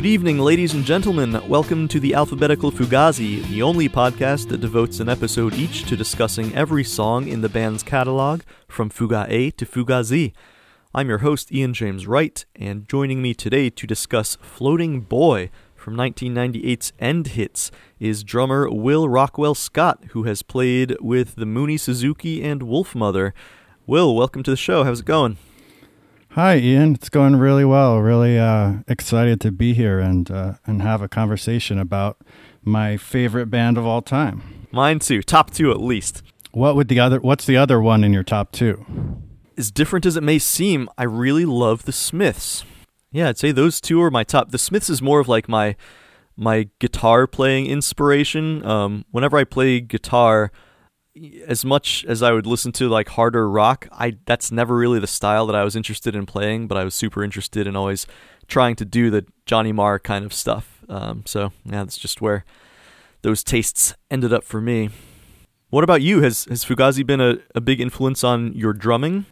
Good evening, ladies and gentlemen. Welcome to the Alphabetical Fugazi, the only podcast that devotes an episode each to discussing every song in the band's catalog, from Fuga A to Fuga Z. I'm your host, Ian James Wright, and joining me today to discuss Floating Boy from 1998's End Hits is drummer Will Rockwell Scott, who has played with the Mooney Suzuki and Wolfmother. Will, welcome to the show. How's it going? Hi, Ian. It's going really well. Really uh, excited to be here and uh, and have a conversation about my favorite band of all time. Mine too. Top two at least. What would the other? What's the other one in your top two? As different as it may seem, I really love the Smiths. Yeah, I'd say those two are my top. The Smiths is more of like my my guitar playing inspiration. Um, whenever I play guitar, as much as I would listen to like harder rock, I that's never really the style that I was interested in playing, but I was super interested in always trying to do the Johnny Marr kind of stuff. Um, so yeah, that's just where those tastes ended up for me. What about you? Has has Fugazi been a, a big influence on your drumming?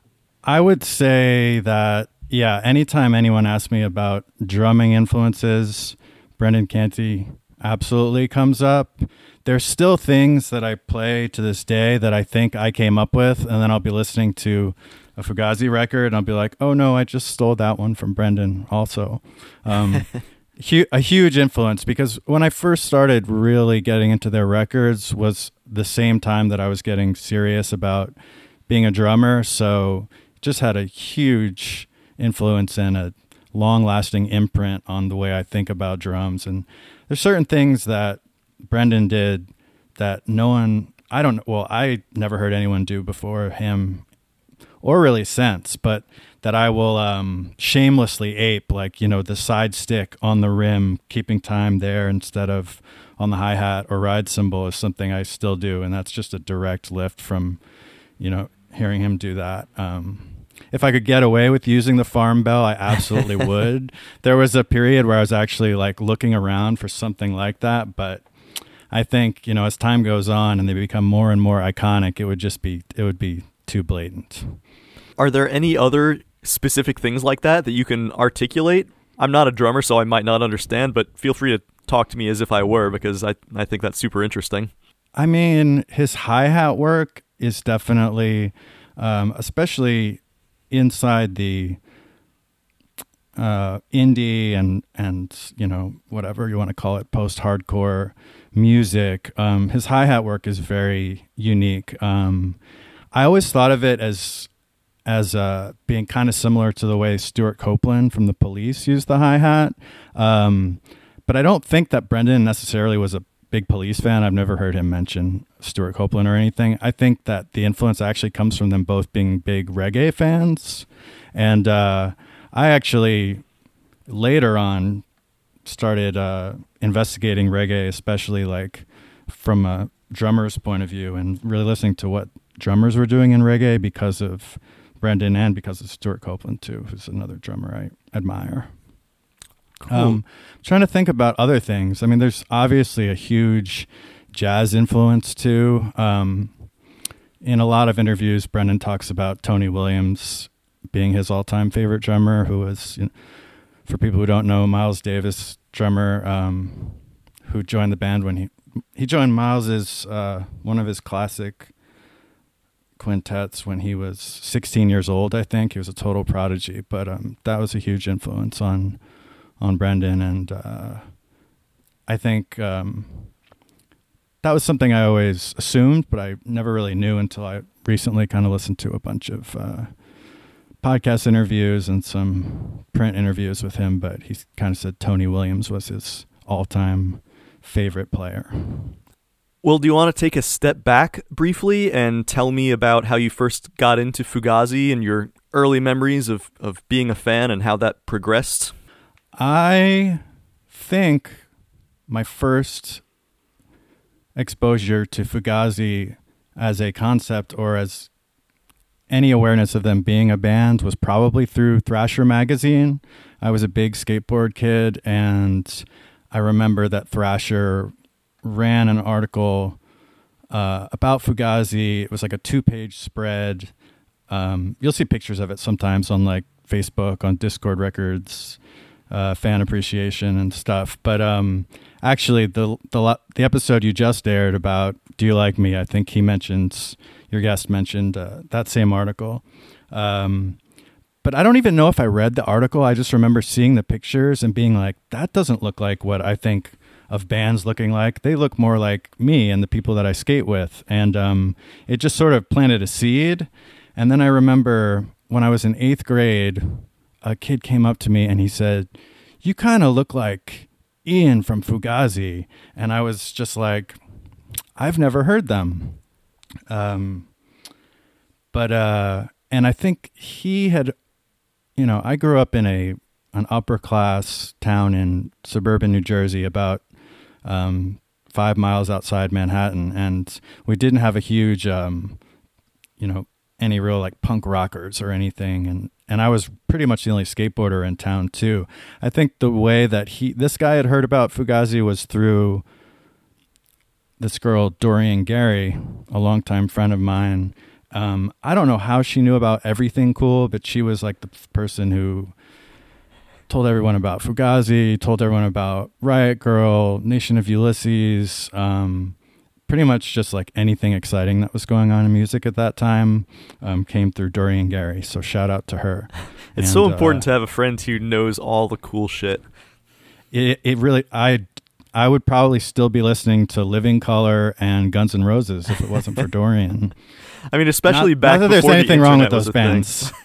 I would say that yeah. Anytime anyone asks me about drumming influences, Brendan Canty absolutely comes up there's still things that I play to this day that I think I came up with, and then I'll be listening to a Fugazi record, and I'll be like, "Oh no, I just stole that one from Brendan." Also, um, hu- a huge influence because when I first started really getting into their records was the same time that I was getting serious about being a drummer. So, just had a huge influence and a long-lasting imprint on the way I think about drums. And there's certain things that Brendan did that no one I don't well I never heard anyone do before him or really since but that I will um, shamelessly ape like you know the side stick on the rim keeping time there instead of on the hi-hat or ride cymbal is something I still do and that's just a direct lift from you know hearing him do that um, if I could get away with using the farm bell, I absolutely would. There was a period where I was actually like looking around for something like that, but I think you know as time goes on and they become more and more iconic, it would just be it would be too blatant. Are there any other specific things like that that you can articulate? I'm not a drummer, so I might not understand, but feel free to talk to me as if I were because I I think that's super interesting. I mean, his hi hat work is definitely, um, especially inside the uh, indie and and you know whatever you want to call it, post hardcore music. Um, his hi hat work is very unique. Um, I always thought of it as as uh, being kind of similar to the way Stewart Copeland from the Police used the hi hat. Um, but I don't think that Brendan necessarily was a big Police fan. I've never heard him mention Stewart Copeland or anything. I think that the influence actually comes from them both being big reggae fans, and uh, I actually later on started uh, investigating reggae, especially like from a drummer's point of view, and really listening to what drummers were doing in reggae because of Brendan and because of Stewart Copeland too, who's another drummer I admire. Cool. Um, trying to think about other things. I mean, there's obviously a huge jazz influence too. Um, in a lot of interviews, Brendan talks about Tony Williams being his all-time favorite drummer, who was, you know, for people who don't know, Miles Davis drummer um, who joined the band when he he joined Miles's uh, one of his classic quintets when he was 16 years old. I think he was a total prodigy, but um, that was a huge influence on on Brendan, and uh, I think um, that was something I always assumed, but I never really knew until I recently kind of listened to a bunch of. Uh, podcast interviews and some print interviews with him, but he kind of said Tony Williams was his all time favorite player. Well, do you want to take a step back briefly and tell me about how you first got into Fugazi and your early memories of, of being a fan and how that progressed? I think my first exposure to Fugazi as a concept or as any awareness of them being a band was probably through Thrasher magazine. I was a big skateboard kid, and I remember that Thrasher ran an article uh, about Fugazi. It was like a two page spread. Um, you'll see pictures of it sometimes on like Facebook, on Dischord Records. uh, fan appreciation and stuff. But um, actually, the the the episode you just aired about "Do You Like Me," I think he mentions your guest mentioned uh, that same article. Um, but I don't even know if I read the article. I just remember seeing the pictures and being like, that doesn't look like what I think of bands looking like. They look more like me and the people that I skate with. And um, it just sort of planted a seed. And then I remember when I was in eighth grade, a kid came up to me and he said, You kind of look like Ian from Fugazi. And I was just like, I've never heard them. Um, but, uh, and I think he had, you know, I grew up in a, an upper class town in suburban New Jersey, about um, five miles outside Manhattan, and we didn't have a huge, um, you know, any real like punk rockers or anything, and and I was pretty much the only skateboarder in town too. I think the way that he, this guy had heard about Fugazi was through this girl Dorian Gary, a longtime friend of mine. Um, I don't know how she knew about everything cool, but she was like the person who told everyone about Fugazi, told everyone about Riot Grrrl, Nation of Ulysses, um, pretty much just like anything exciting that was going on in music at that time um, came through Dorian Gary. So shout out to her. It's and, so important uh, to have a friend who knows all the cool shit. It, it really, I, I would probably still be listening to Living Colour and Guns N' Roses if it wasn't for Dorian. I mean, especially not, back. Not that there's anything wrong with those bands.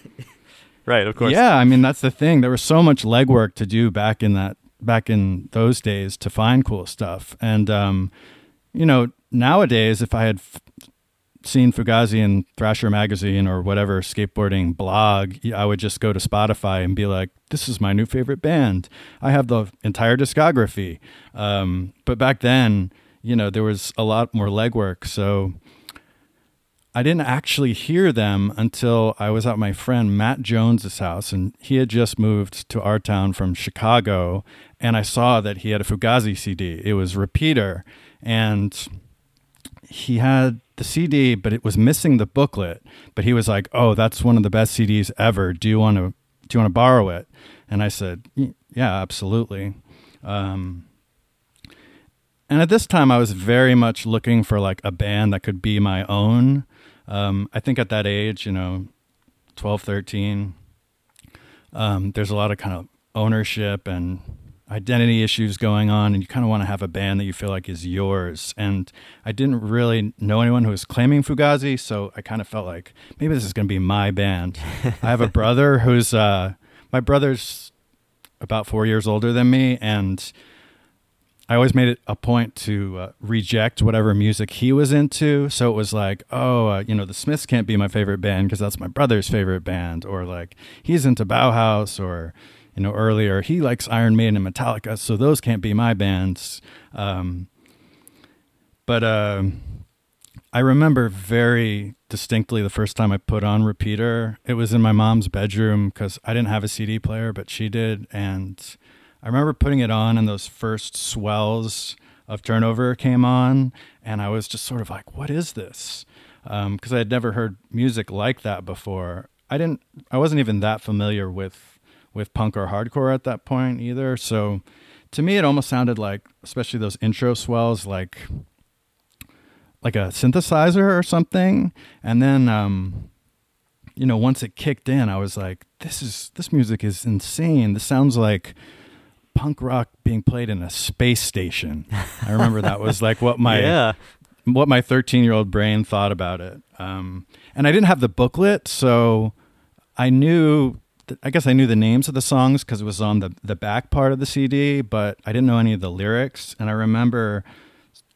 Right, of course. Yeah, I mean that's the thing. There was so much legwork to do back in that back in those days to find cool stuff. And um, you know, nowadays if I had f- seen Fugazi in Thrasher magazine or whatever skateboarding blog, I would just go to Spotify and be like, "This is my new favorite band. I have the entire discography." Um, but back then, you know, there was a lot more legwork, so I didn't actually hear them until I was at my friend Matt Jones's house, and he had just moved to our town from Chicago, and I saw that he had a Fugazi CD. It was Repeater, and he had the CD, but it was missing the booklet. But he was like, "Oh, that's one of the best CDs ever. Do you want to do you want to borrow it?" And I said, "Yeah, absolutely." Um, and at this time, I was very much looking for like a band that could be my own um, I think at that age, you know, 12, 13, um, there's a lot of kind of ownership and identity issues going on, and you kind of want to have a band that you feel like is yours. And I didn't really know anyone who was claiming Fugazi, so I kind of felt like maybe this is going to be my band. I have a brother who's uh, my brother's about four years older than me, and I always made it a point to uh, reject whatever music he was into. So it was like, oh, uh, you know, the Smiths can't be my favorite band because that's my brother's favorite band, or like he's into Bauhaus, or you know, earlier he likes Iron Maiden and Metallica, so those can't be my bands. Um, but uh, I remember very distinctly the first time I put on Repeater. It was in my mom's bedroom because I didn't have a CD player, but she did, and I remember putting it on and those first swells of turnover came on, and I was just sort of like, "What is this?" Because um, I had never heard music like that before. I didn't. I wasn't even that familiar with with punk or hardcore at that point either. So to me, it almost sounded like, especially those intro swells, like like a synthesizer or something. And then, um, you know, once it kicked in, I was like, "This is this music is insane. This sounds like." punk rock being played in a space station. I remember that was like what my yeah. what my 13 year old brain thought about it. Um, and I didn't have the booklet, so I knew. I guess I knew the names of the songs because it was on the the back part of the CD, but I didn't know any of the lyrics. And I remember.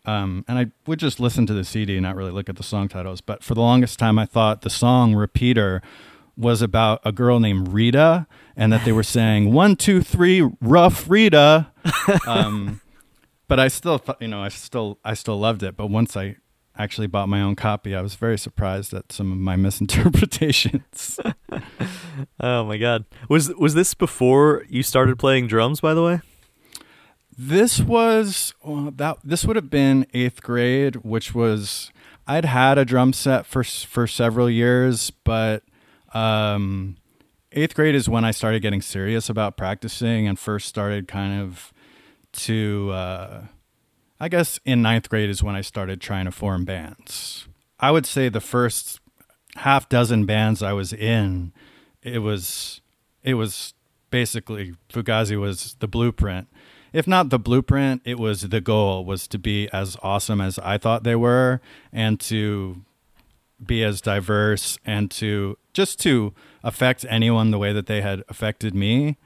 Um, and I would just listen to the CD and not really look at the song titles. But for the longest time, I thought the song Repeater was about a girl named Rita and that they were saying one, two, three, rough Rita. Um, but I still thought, you know, I still, I still loved it. But once I actually bought my own copy, I was very surprised at some of my misinterpretations. oh my god, was was this before you started playing drums? By the way, this was well, that. This would have been eighth grade, which was I'd had a drum set for for several years, but um, eighth grade is when I started getting serious about practicing and first started kind of to, uh, I guess in ninth grade is when I started trying to form bands. I would say the first half dozen bands I was in, it was, it was basically Fugazi was the blueprint. If not the blueprint, it was the goal was to be as awesome as I thought they were and to be as diverse and to just to affect anyone the way that they had affected me.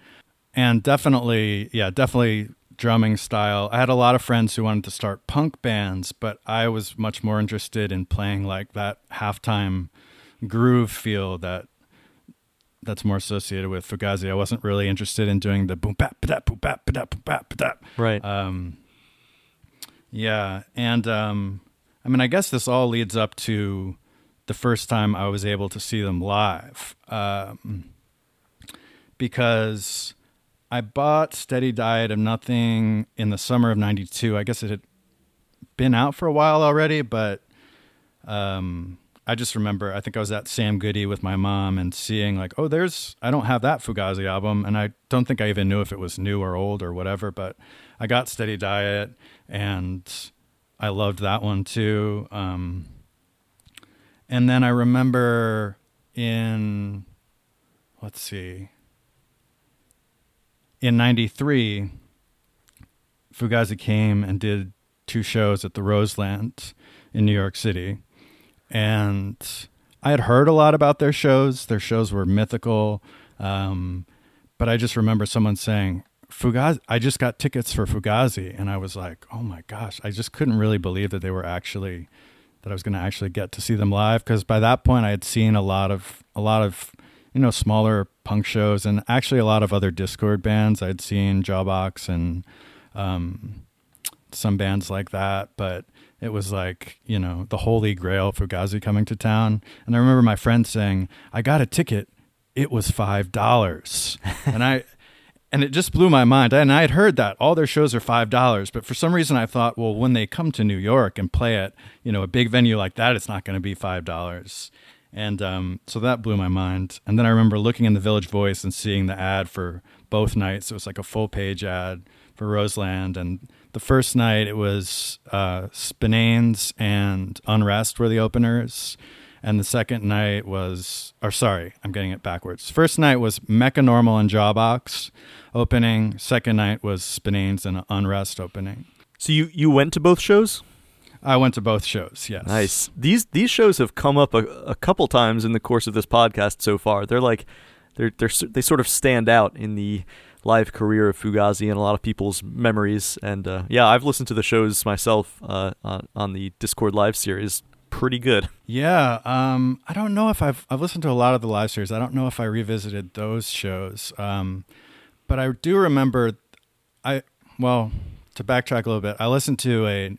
And definitely, yeah, definitely drumming style. I had a lot of friends who wanted to start punk bands, but I was much more interested in playing like that halftime groove feel that that's more associated with Fugazi. I wasn't really interested in doing the boom bap bap boom bap bap boom bap bap. Right. Um, yeah, and um, I mean, I guess this all leads up to the first time I was able to see them live, um, because I bought Steady Diet of Nothing in the summer of '92. I guess it had been out for a while already, but um, I just remember I think I was at Sam Goody with my mom and seeing like, oh, there's I don't have that Fugazi album, and I don't think I even knew if it was new or old or whatever. But I got Steady Diet, and I loved that one too. Um, and then I remember in let's see, in '93, Fugazi came and did two shows at the Roseland in New York City and I had heard a lot about their shows. Their shows were mythical, um, but I just remember someone saying, "Fugazi." I just got tickets for Fugazi, and I was like, "Oh my gosh!" I just couldn't really believe that they were actually that I was going to actually get to see them live because by that point I had seen a lot of a lot of you know smaller punk shows and actually a lot of other Dischord bands. I'd seen Jawbox and um, some bands like that, but it was like you know the holy grail Fugazi coming to town. And I remember my friend saying, "I got a ticket. It was five dollars," and I. And it just blew my mind. And I had heard that all their shows are five dollars, but for some reason I thought, well, when they come to New York and play at you know a big venue like that, it's not going to be five dollars. And um, so that blew my mind. And then I remember looking in the Village Voice and seeing the ad for both nights. It was like a full page ad for Roseland, and the first night it was uh, Spinanes and Unrest were the openers, and the second night was, or sorry, I'm getting it backwards. First night was Mecca Normal and Jawbox opening. Second night was Spinanes and Unrest opening. So you you went to both shows? I went to both shows. Yes. Nice. These these shows have come up a, a couple times in the course of this podcast so far. They're like they're they're they sort of stand out in the live career of Fugazi and a lot of people's memories. And uh, yeah, I've listened to the shows myself uh, on, on the Dischord live series. Pretty good. Yeah, um, I don't know if I've I've listened to a lot of the live series. I don't know if I revisited those shows, um, but I do remember. I well to backtrack a little bit. I listened to a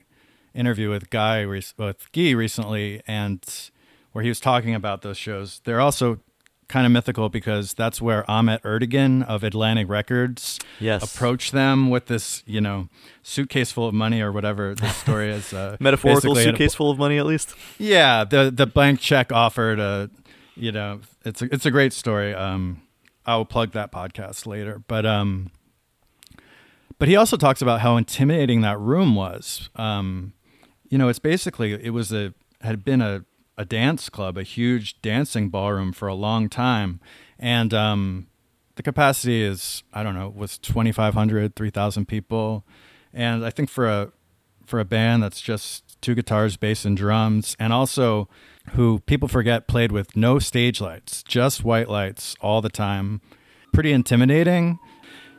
interview with Guy with Guy recently, and where he was talking about those shows. They're also kind of mythical because that's where Ahmet Ertegun of Atlantic Records yes. approached them with this, you know, suitcase full of money or whatever the story is. Uh, Metaphorical suitcase full of money, at least. Yeah, the the blank check offered. A, you know, it's a, it's a great story. Um, I will plug that podcast later, but um, but he also talks about how intimidating that room was. Um, you know, it's basically it was a had been a a dance club, a huge dancing ballroom for a long time. And um, the capacity is, I don't know, was 2,500, 3,000 people. And I think for a, for a band that's just two guitars, bass, and drums, and also who people forget played with no stage lights, just white lights all the time, pretty intimidating.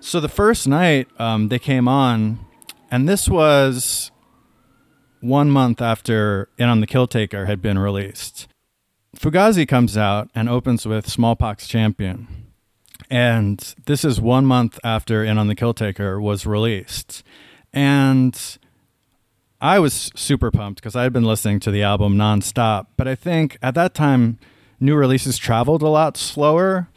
So the first night um, they came on, and this was one month after In on the Kill Taker had been released. Fugazi comes out and opens with Smallpox Champion. And this is one month after In on the Kill Taker was released. And I was super pumped because I had been listening to the album nonstop. But I think at that time, new releases traveled a lot slower.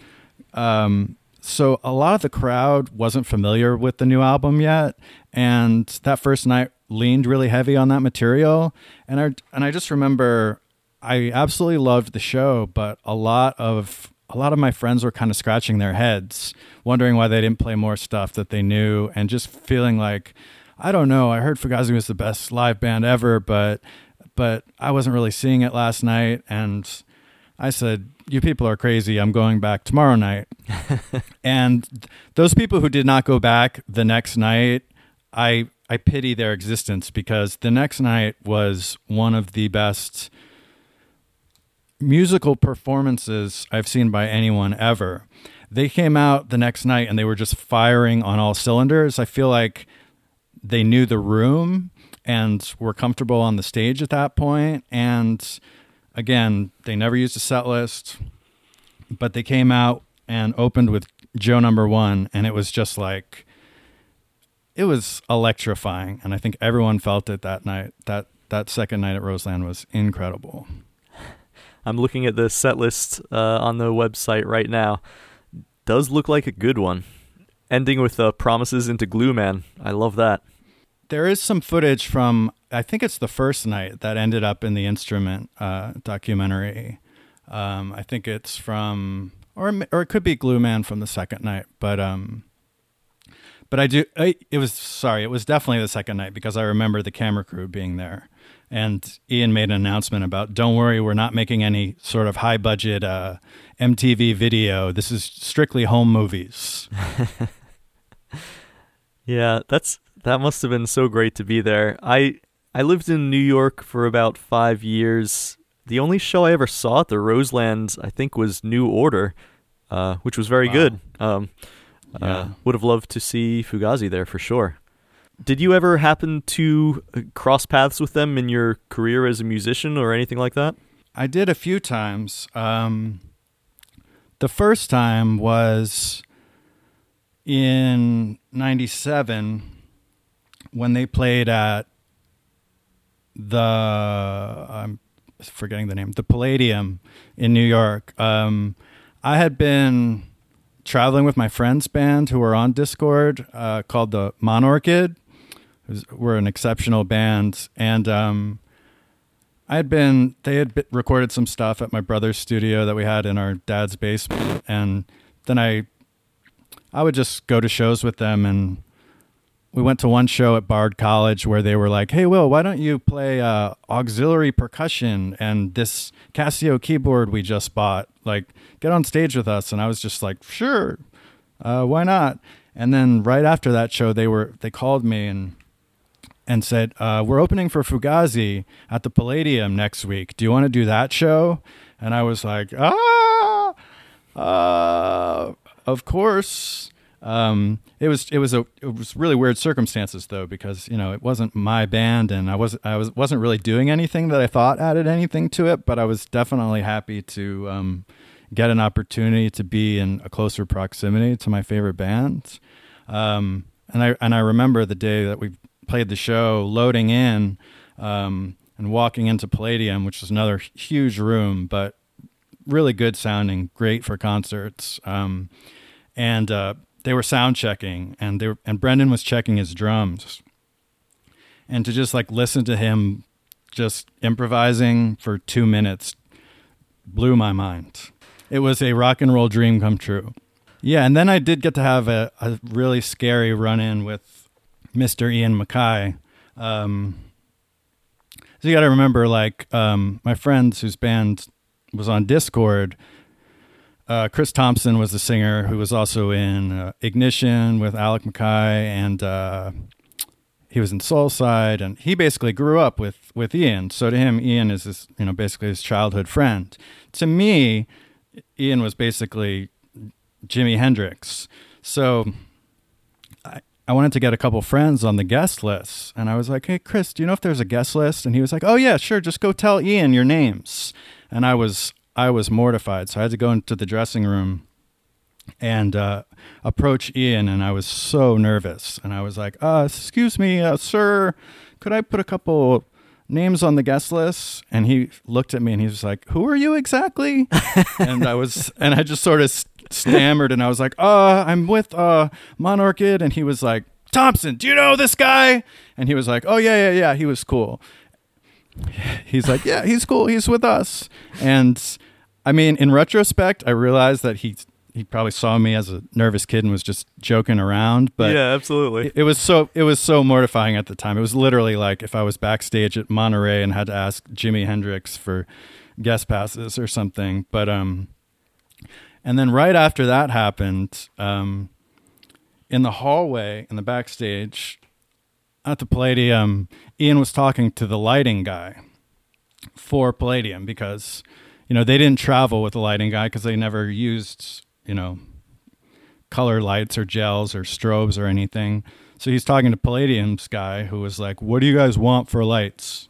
Um, so a lot of the crowd wasn't familiar with the new album yet. And that first night leaned really heavy on that material, and I and I just remember I absolutely loved the show, but a lot of a lot of my friends were kind of scratching their heads, wondering why they didn't play more stuff that they knew, and just feeling like, I don't know. I heard Fugazi was the best live band ever, but but I wasn't really seeing it last night, and I said, "You people are crazy. I'm going back tomorrow night." and th- those people who did not go back the next night, I I pity their existence because the next night was one of the best musical performances I've seen by anyone ever. They came out the next night and they were just firing on all cylinders. I feel like they knew the room and were comfortable on the stage at that point. And again, they never used a set list, but they came out and opened with Joe number one, and it was just like it was electrifying. And I think everyone felt it that night. That that second night at Roseland was incredible. I'm looking at the set list uh, on the website right now. Does look like a good one. Ending with uh, promises into Glue Man. I love that. There is some footage from I think it's the first night that ended up in the instrument uh, documentary. Um, I think it's from or or it could be Glue Man from the second night, but um, but I do. I, it was sorry, it was definitely the second night because I remember the camera crew being there. And Ian made an announcement about don't worry we're not making any sort of high budget uh, MTV video. This is strictly home movies. Yeah that's that must have been so great to be there. I I lived in New York for about 5 years. The only show I ever saw at the Roseland I think was New Order uh, which was very wow. good. Um, yeah. uh, would have loved to see Fugazi there for sure did you ever happen to uh, cross paths with them in your career as a musician or anything like that? I did a few times. Um, the first time was in 97 when they played at the I'm forgetting the name, the Palladium in New York. Um, I had been traveling with my friend's band who were on Dischord uh, called the Monorchid were an exceptional band, and um, I had been. They had recorded some stuff at my brother's studio that we had in our dad's basement, and then I, I would just go to shows with them, and we went to one show at Bard College where they were like, "Hey, Will, why don't you play uh, auxiliary percussion and this Casio keyboard we just bought? Like, get on stage with us." And I was just like, "Sure, uh, why not?" And then right after that show, they were they called me and and said, uh, "We're opening for Fugazi at the Palladium next week. Do you want to do that show?" And I was like, "Ah, uh, of course." Um, it was it was a it was really weird circumstances though because you know it wasn't my band and I was I was wasn't really doing anything that I thought added anything to it, but I was definitely happy to um, get an opportunity to be in a closer proximity to my favorite bands. Um, and I and I remember the day that we played the show, loading in um, and walking into Palladium, which is another huge room, but really good sounding, great for concerts. Um, and uh, they were sound checking, and they were, and Brendan was checking his drums, and to just like listen to him just improvising for two minutes blew my mind. It was a rock and roll dream come true. Yeah, and then I did get to have a, a really scary run in with Mr. Ian MacKaye. Um, so you got to remember, like um, my friends whose band was on Dischord. Uh, Chris Thompson was the singer who was also in uh, Ignition with Alec MacKaye, and uh, he was in Soulside, and he basically grew up with with Ian. So to him, Ian is his, you know basically his childhood friend. To me, Ian was basically Jimi Hendrix. So I wanted to get a couple friends on the guest list. And I was like, hey, Chris, do you know if there's a guest list? And he was like, oh, yeah, sure. Just go tell Ian your names. And I was, I was mortified. So I had to go into the dressing room and uh, approach Ian. And I was so nervous. And I was like, uh, excuse me, uh, sir, could I put a couple names on the guest list and he looked at me and he was like who are you exactly and i was and i just sort of stammered and I was like, "Uh, I'm with uh Monorchid," and he was like, "Thompson, do you know this guy?" And he was like, "Oh yeah, yeah, yeah, he was cool." He's like, "Yeah, he's cool. He's with us." And I mean, in retrospect, I realized that he he probably saw me as a nervous kid and was just joking around. But yeah, absolutely. It, it was so it was so mortifying at the time. It was literally like if I was backstage at Monterey and had to ask Jimi Hendrix for guest passes or something. But um, and then right after that happened, um, in the hallway in the backstage at the Palladium, Ian was talking to the lighting guy for Palladium because you know they didn't travel with the lighting guy because they never used you know, color lights or gels or strobes or anything. So he's talking to Palladium's guy who was like, What do you guys want for lights?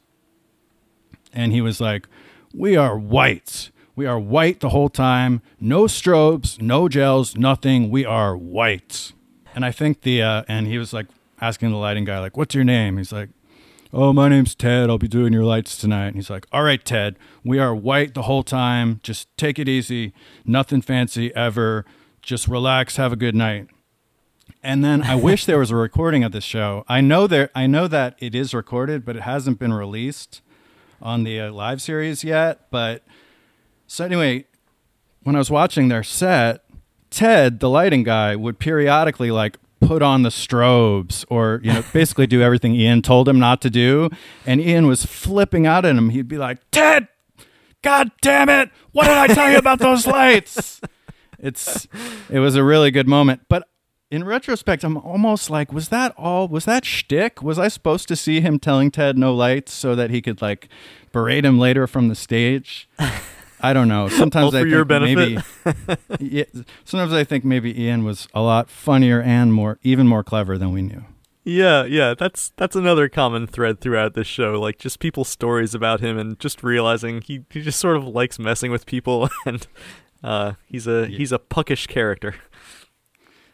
And he was like, We are white. We are white the whole time. No strobes, no gels, nothing. We are white. And I think the, uh, and he was like asking the lighting guy, like, What's your name? He's like, Oh, my name's Ted. I'll be doing your lights tonight. And he's like, All right, Ted, we are white the whole time. Just take it easy. Nothing fancy ever. Just relax. Have a good night. And then I wish there was a recording of this show. I know there. I know that it is recorded, but it hasn't been released on the uh, live series yet. But so anyway, when I was watching their set, Ted, the lighting guy, would periodically like put on the strobes or you know basically do everything Ian told him not to do. And Ian was flipping out at him. He'd be like Ted god damn it. What did I tell you about those lights? It's it was a really good moment. But in retrospect I'm almost like was that all was that shtick? Was I supposed to see him telling Ted no lights so that he could like berate him later from the stage I don't know. Sometimes I your think maybe. yeah, sometimes I think maybe Ian was a lot funnier and more, even more clever than we knew. Yeah, yeah, that's that's another common thread throughout this show. Like just people's stories about him, and just realizing he he just sort of likes messing with people, and uh, he's a yeah. he's a puckish character.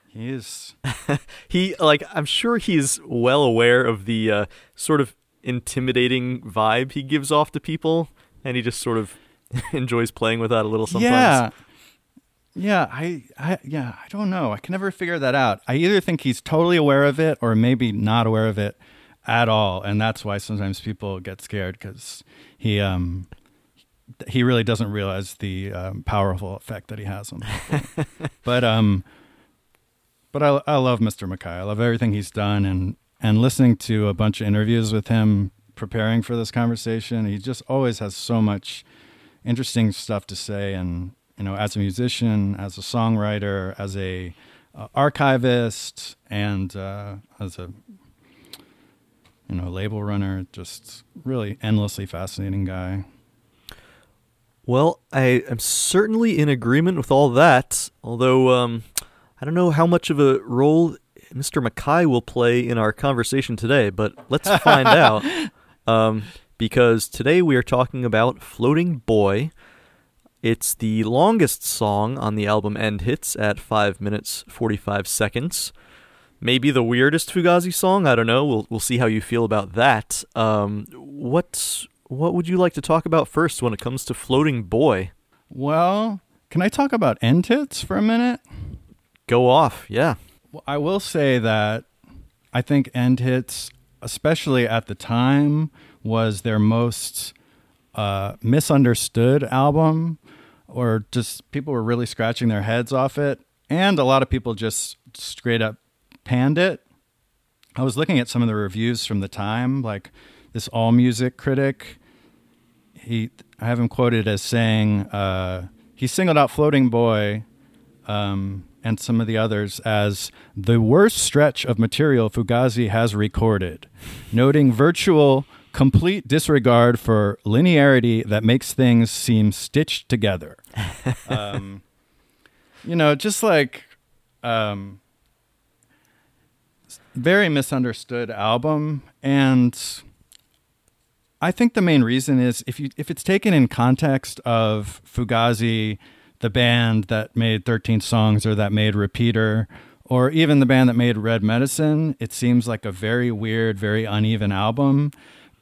He is. he like I'm sure he's well aware of the uh, sort of intimidating vibe he gives off to people, and he just sort of enjoys playing with that a little sometimes. Yeah. Yeah, I, I, yeah, I don't know. I can never figure that out. I either think he's totally aware of it, or maybe not aware of it at all, and that's why sometimes people get scared because he, um, he really doesn't realize the um, powerful effect that he has on people. but, um, but I, I love Mr. MacKaye. I love everything he's done, and and listening to a bunch of interviews with him, preparing for this conversation, he just always has so much interesting stuff to say. And you know, as a musician, as a songwriter, as a uh, archivist, and uh, as a you know label runner, just really endlessly fascinating guy. Well, I am certainly in agreement with all that. Although um, I don't know how much of a role Mr. MacKaye will play in our conversation today, but let's find out. Um, because today we are talking about Floating Boy. It's the longest song on the album End Hits at 5 minutes 45 seconds. Maybe the weirdest Fugazi song, I don't know. We'll we'll see how you feel about that. Um, what what would you like to talk about first when it comes to Floating Boy? Well, can I talk about End Hits for a minute? Go off, yeah. Well, I will say that I think End Hits, especially at the time, was their most uh, misunderstood album, or just people were really scratching their heads off it, and a lot of people just straight up panned it. I was looking at some of the reviews from the time, like this All Music critic. He, I have him quoted as saying, uh, he singled out "Floating Boy" um, and some of the others as the worst stretch of material Fugazi has recorded, noting virtual complete disregard for linearity that makes things seem stitched together. um, you know, just like um, very misunderstood album, and I think the main reason is if you if it's taken in context of Fugazi, the band that made 13 songs or that made Repeater. Or even the band that made Red Medicine, it seems like a very weird, very uneven album.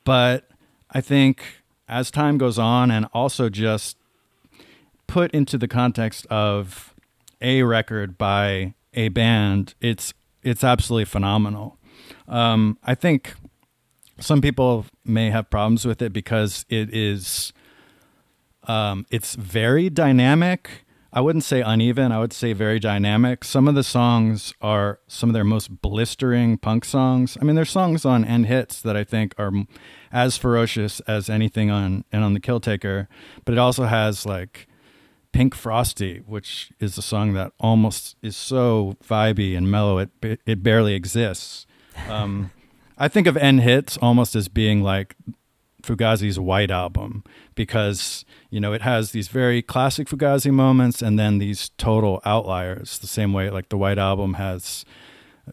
But I think as time goes on, and also just put into the context of a record by a band, it's it's absolutely phenomenal. Um, I think some people may have problems with it because it is Um, it's very dynamic. I wouldn't say uneven. I would say very dynamic. Some of the songs are some of their most blistering punk songs. I mean, there's songs on End Hits that I think are as ferocious as anything on In on the Kill Taker, but it also has like Pink Frosty, which is a song that almost is so vibey and mellow it it barely exists. Um, I think of End Hits almost as being like Fugazi's White Album because you know it has these very classic Fugazi moments and then these total outliers. The same way like the White Album has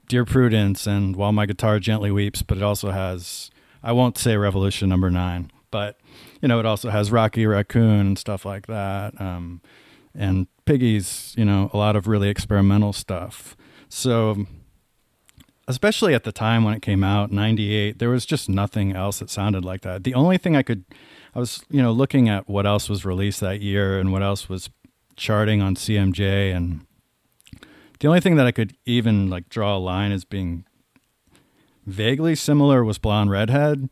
Dear Prudence and While My Guitar Gently Weeps, but it also has I won't say Revolution Number Nine, but you know it also has Rocky Raccoon and stuff like that. Um, and Piggies you know a lot of really experimental stuff. So especially at the time when it came out, 98, there was just nothing else that sounded like that. The only thing I could, I was, you know, looking at what else was released that year and what else was charting on CMJ. And the only thing that I could even like draw a line as being vaguely similar was Blonde Redhead,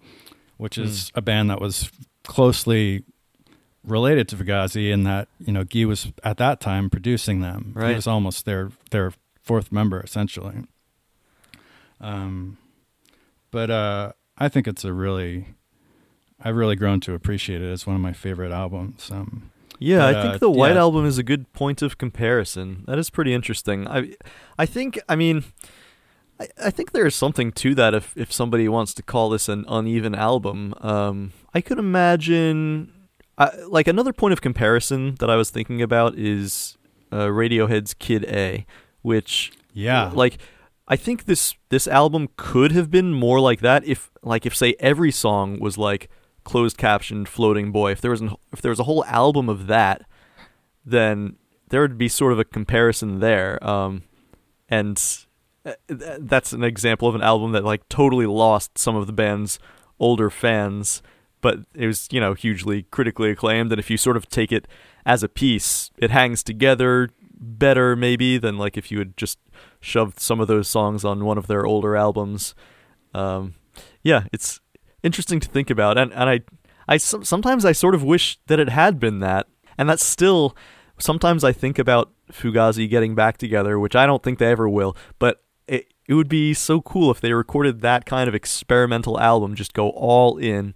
which is mm. a band that was closely related to Fugazi in that, you know, Guy was at that time producing them. Right. He was almost their, their fourth member essentially. Um, but uh, I think it's a really, I've really grown to appreciate it. It's one of my favorite albums. Um, yeah, but, I think uh, the White yeah. Album is a good point of comparison. That is pretty interesting. I, I think, I mean, I, I think there is something to that. If if somebody wants to call this an uneven album, um, I could imagine, uh, like another point of comparison that I was thinking about is uh, Radiohead's Kid A, which yeah, like I think this this album could have been more like that if like if say every song was like closed captioned floating boy. If there was an, if there was a whole album of that then there would be sort of a comparison there um, and uh, that's an example of an album that like totally lost some of the band's older fans but it was you know hugely critically acclaimed and if you sort of take it as a piece it hangs together better maybe than like if you had just shoved some of those songs on one of their older albums. Um, yeah, it's interesting to think about, and and I I sometimes I sort of wish that it had been that, and that's still sometimes I think about Fugazi getting back together, which I don't think they ever will, but it it would be so cool if they recorded that kind of experimental album, just go all in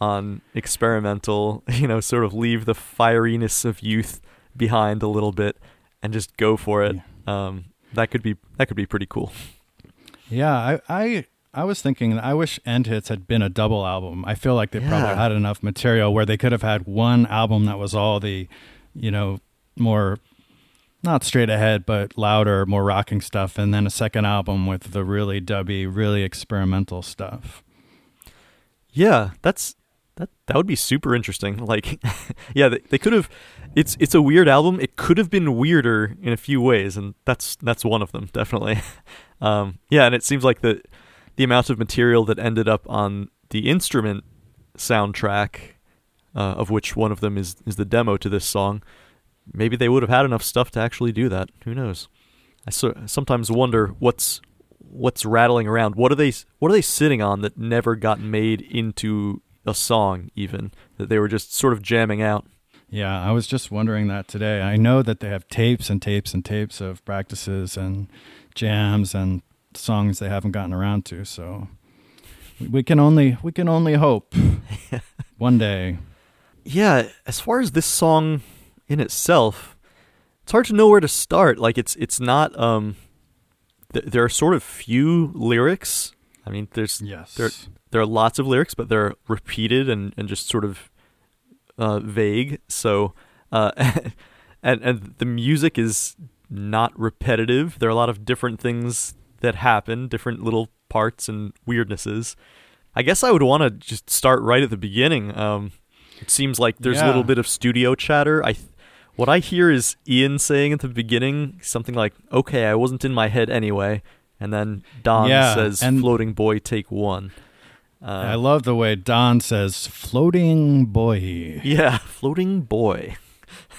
on experimental, you know, sort of leave the fieriness of youth behind a little bit and just go for it. Yeah. Um, that could be that could be pretty cool. Yeah, I I, I was thinking I wish End Hits had been a double album. I feel like they yeah. probably had enough material where they could have had one album that was all the, you know, more not straight ahead but louder, more rocking stuff and then a second album with the really dubby, really experimental stuff. Yeah, that's that that would be super interesting. Like, yeah, they, they could have. It's it's a weird album. It could have been weirder in a few ways, and that's that's one of them definitely. um, yeah, and it seems like the the amount of material that ended up on the instrument soundtrack, uh, of which one of them is is the demo to this song. Maybe they would have had enough stuff to actually do that. Who knows? I so, sometimes wonder what's what's rattling around. What are they What are they sitting on that never got made into a song even that they were just sort of jamming out. Yeah, I was just wondering that today. I know that they have tapes and tapes and tapes of practices and jams and songs they haven't gotten around to, so we can only we can only hope one day. Yeah, as far as this song in itself, it's hard to know where to start. Like it's it's not um th- there are sort of few lyrics. I mean, there's yes. there there are lots of lyrics, but they're repeated and, and just sort of uh, vague. So, uh, and and the music is not repetitive. There are a lot of different things that happen, different little parts and weirdnesses. I guess I would want to just start right at the beginning. Um, it seems like there's yeah. a little bit of studio chatter. I, th- what I hear is Ian saying at the beginning something like, "Okay, I wasn't in my head anyway," and then Don yeah, says, "Floating boy, take one." Uh, I love the way Don says "floating boy." Yeah, floating boy.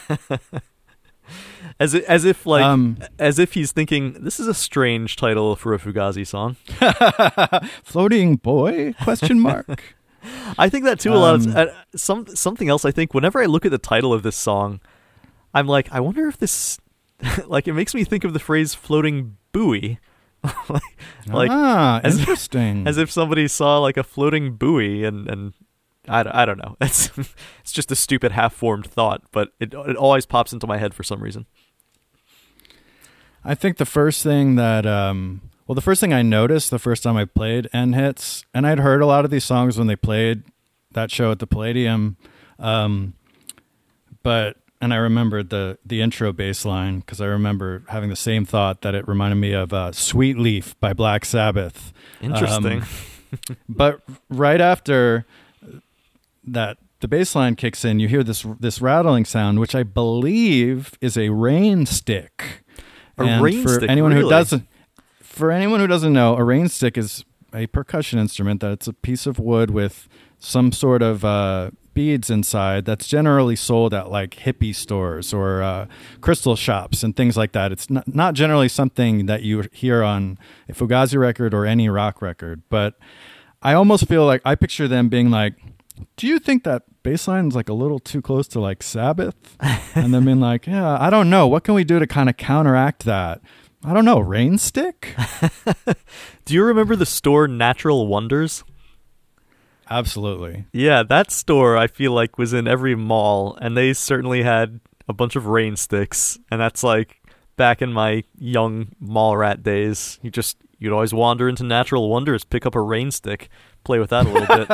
as if, as if like um, as if he's thinking this is a strange title for a Fugazi song. floating boy? Question mark. I think that too a lot. Of, Um, uh, some something else. I think whenever I look at the title of this song, I'm like, I wonder if this, like, it makes me think of the phrase "floating buoy," like, like ah, as- interesting. as if somebody saw like a floating buoy and and I, I don't know. It's it's just a stupid half-formed thought, but it it always pops into my head for some reason. I think the first thing that, um, well, the first thing I noticed the first time I played End Hits, and I'd heard a lot of these songs when they played that show at the Palladium, um, but and I remembered the the intro bass line because I remember having the same thought that it reminded me of uh, "Sweet Leaf" by Black Sabbath. Interesting. Um, but right after that the bass line kicks in you hear this this rattling sound which i believe is a rain stick A and rain for stick, anyone who really? doesn't for anyone who doesn't know a rain stick is a percussion instrument That it's a piece of wood with some sort of uh, beads inside that's generally sold at like hippie stores or uh, crystal shops and things like that. It's not, not generally something that you hear on a Fugazi record or any rock record, but I almost feel like I picture them being like, "Do you think that bass line's like a little too close to like Sabbath?" and then being like, "Yeah, I don't know. What can we do to kind of counteract that?" I don't know. Rain stick? Do you remember the store Natural Wonders? Absolutely. Yeah, that store I feel like was in every mall, and they certainly had a bunch of rain sticks, and that's like back in my young mall rat days. You just you'd always wander into Natural Wonders, pick up a rain stick, play with that a little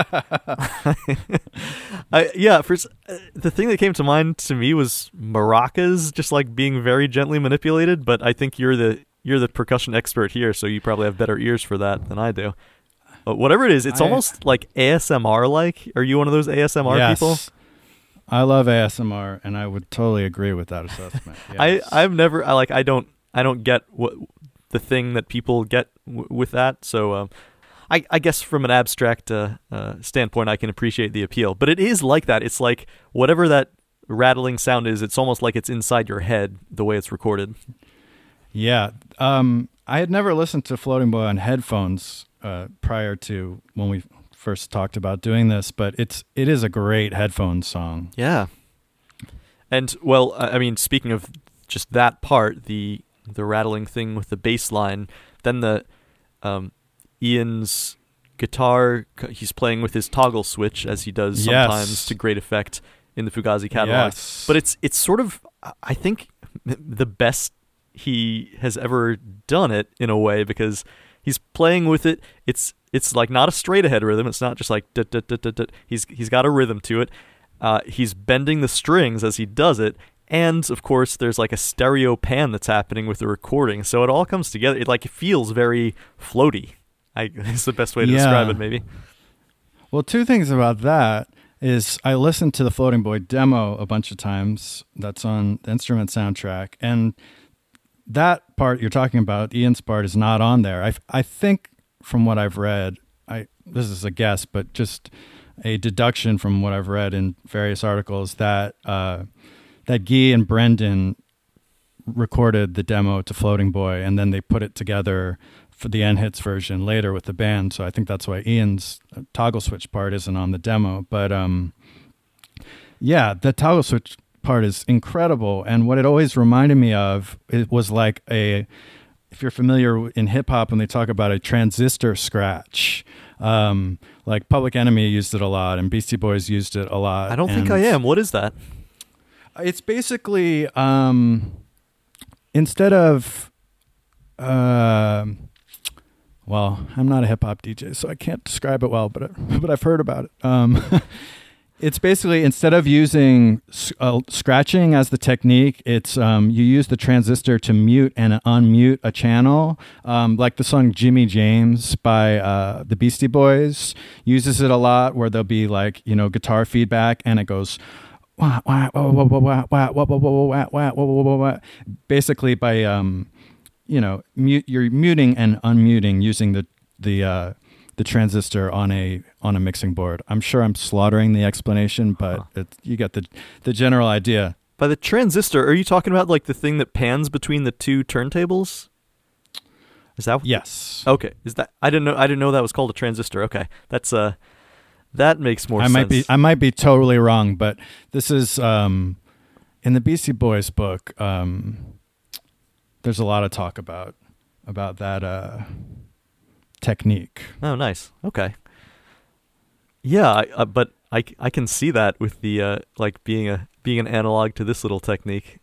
bit. I, yeah, for uh, the thing that came to mind to me was maracas, just like being very gently manipulated. But I think you're the you're the percussion expert here, so you probably have better ears for that than I do. But whatever it is, it's I- almost like ASMR like. Are you one of those ASMR yes. people? I love ASMR, and I would totally agree with that assessment. Yes. I I've never I like I don't I don't get what the thing that people get w- with that. So um, I I guess from an abstract uh, uh, standpoint, I can appreciate the appeal. But it is like that. It's like whatever that rattling sound is. It's almost like it's inside your head the way it's recorded. Yeah. Um, I had never listened to Floating Boy on headphones uh, prior to when we first talked about doing this, but it's it is a great headphone song. Yeah. And well, I mean, speaking of just that part, the the rattling thing with the bass line, then the um, Ian's guitar, he's playing with his toggle switch as he does Yes. sometimes to great effect in the Fugazi catalog. Yes. But it's it's sort of I think the best he has ever done it in a way because he's playing with it. It's it's like not a straight ahead rhythm. It's not just like he's he's got a rhythm to it. Uh, he's bending the strings as he does it, and of course there's like a stereo pan that's happening with the recording. So it all comes together. It like it feels very floaty. I is the best way to Yeah. describe it. Maybe. Well, two things about that is I listened to the Floating Boy demo a bunch of times. That's on the instrument soundtrack, and that part you're talking about, Ian's part, is not on there. I I think from what I've read, I this is a guess, but just a deduction from what I've read in various articles that uh, that Guy and Brendan recorded the demo to Floating Boy, and then they put it together for the End Hits version later with the band. So I think that's why Ian's uh, toggle switch part isn't on the demo. But um, yeah, the toggle switch part is incredible, and what it always reminded me of it was like a. If you're familiar in hip hop, when they talk about a transistor scratch, um, like Public Enemy used it a lot, and Beastie Boys used it a lot. I don't think I am. What is that? it's basically um, instead of um well, I'm not a hip hop DJ, so I can't describe it well, but but I've heard about it. Um, it's basically instead of using uh, scratching as the technique, it's um, you use the transistor to mute and unmute a channel, um, like the song "Jimmy James" by uh, the Beastie Boys uses it a lot, where there'll be like you know guitar feedback and it goes. Basically, by um, you know, mute, you're muting and unmuting using the the uh, the transistor on a on a mixing board. I'm sure I'm slaughtering the explanation, but Huh. it, you get the the general idea. By the transistor, are you talking about like the thing that pans between the two turntables? Is that Yes. Okay, is that I didn't know I didn't know that was called a transistor. Okay, that's uh That makes more I sense. might be I might be totally wrong, but this is um, in the Beastie Boys book. Um, there's a lot of talk about about that uh, technique. Oh, nice. Okay. Yeah, I, uh, but I, I can see that with the uh, like being a being an analog to this little technique.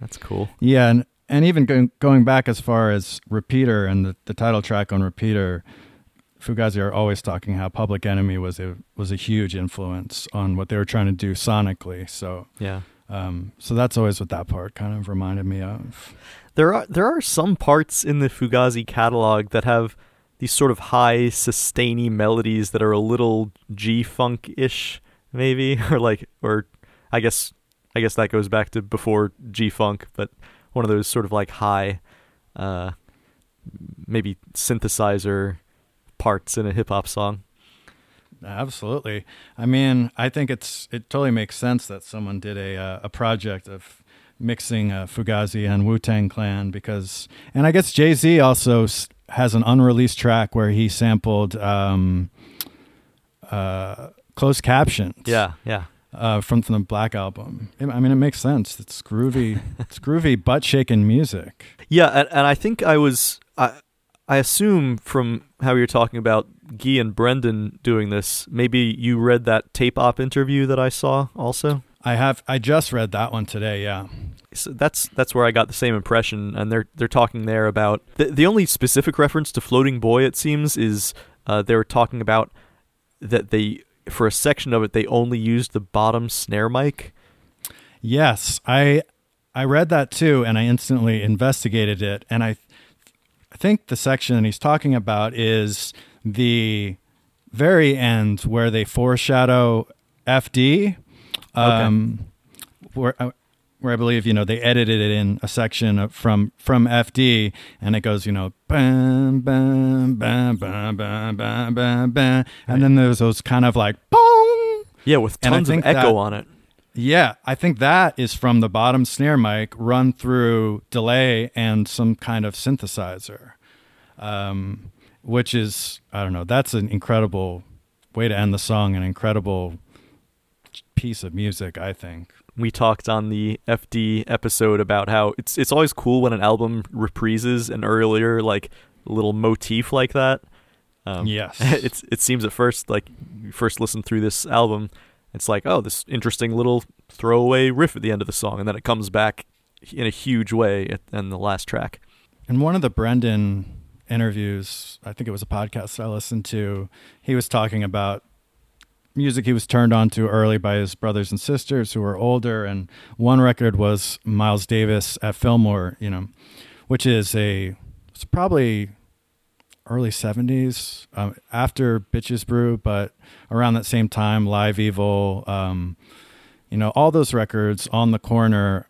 That's cool. Yeah, and and even going going back as far as Repeater and the, the title track on Repeater, Fugazi are always talking how Public Enemy was a was a huge influence on what they were trying to do sonically. So Yeah. um, so that's always what that part kind of reminded me of. There are there are some parts in the Fugazi catalog that have these sort of high sustainy melodies that are a little G funk ish, maybe, or like, or I guess I guess that goes back to before G funk, but one of those sort of like high, uh, maybe synthesizer parts in a hip hop song. Absolutely. I mean, I think it's it totally makes sense that someone did a uh, a project of mixing uh, Fugazi and Wu Tang Clan because, and I guess Jay Z also has an unreleased track where he sampled um, uh, closed captions. Yeah, yeah. Uh, from from the Black album. I mean, it makes sense. It's groovy. it's groovy, butt shaking music. Yeah, and, and I think I was I I assume from how you're talking about Guy and Brendan doing this, maybe you read that tape op interview that I saw also. I have. I just read that one today. Yeah. So that's that's where I got the same impression, and they're they're talking there about the the only specific reference to Floating Boy it seems is uh, they were talking about that they for a section of it they only used the bottom snare mic. Yes, I I read that too, and I instantly investigated it, and I I think the section he's talking about is the very end where they foreshadow FD, um, okay. where I, where I believe you know they edited it in a section of, from from FD, and it goes you know bam bam bam bam bam bam bam, bam and right. then there's those kind of like boom, yeah, with tons of echo that, on it. Yeah, I think that is from the bottom snare mic run through delay and some kind of synthesizer, um, which is I don't know. That's an incredible way to end the song. An incredible piece of music, I think. we talked on the FD episode about how it's it's always cool when an album reprises an earlier like little motif like that. Um, Yes. it's it seems at first like you first listen through this album, it's like oh this interesting little throwaway riff at the end of the song, and then it comes back in a huge way at, in the last track. In one of the Brendan interviews, I think it was a podcast I listened to, he was talking about music he was turned on to early by his brothers and sisters who were older. And one record was Miles Davis at Fillmore, you know, which is a, it's probably early 70s um, after Bitches Brew, but around that same time, Live Evil, um, you know, all those records on the corner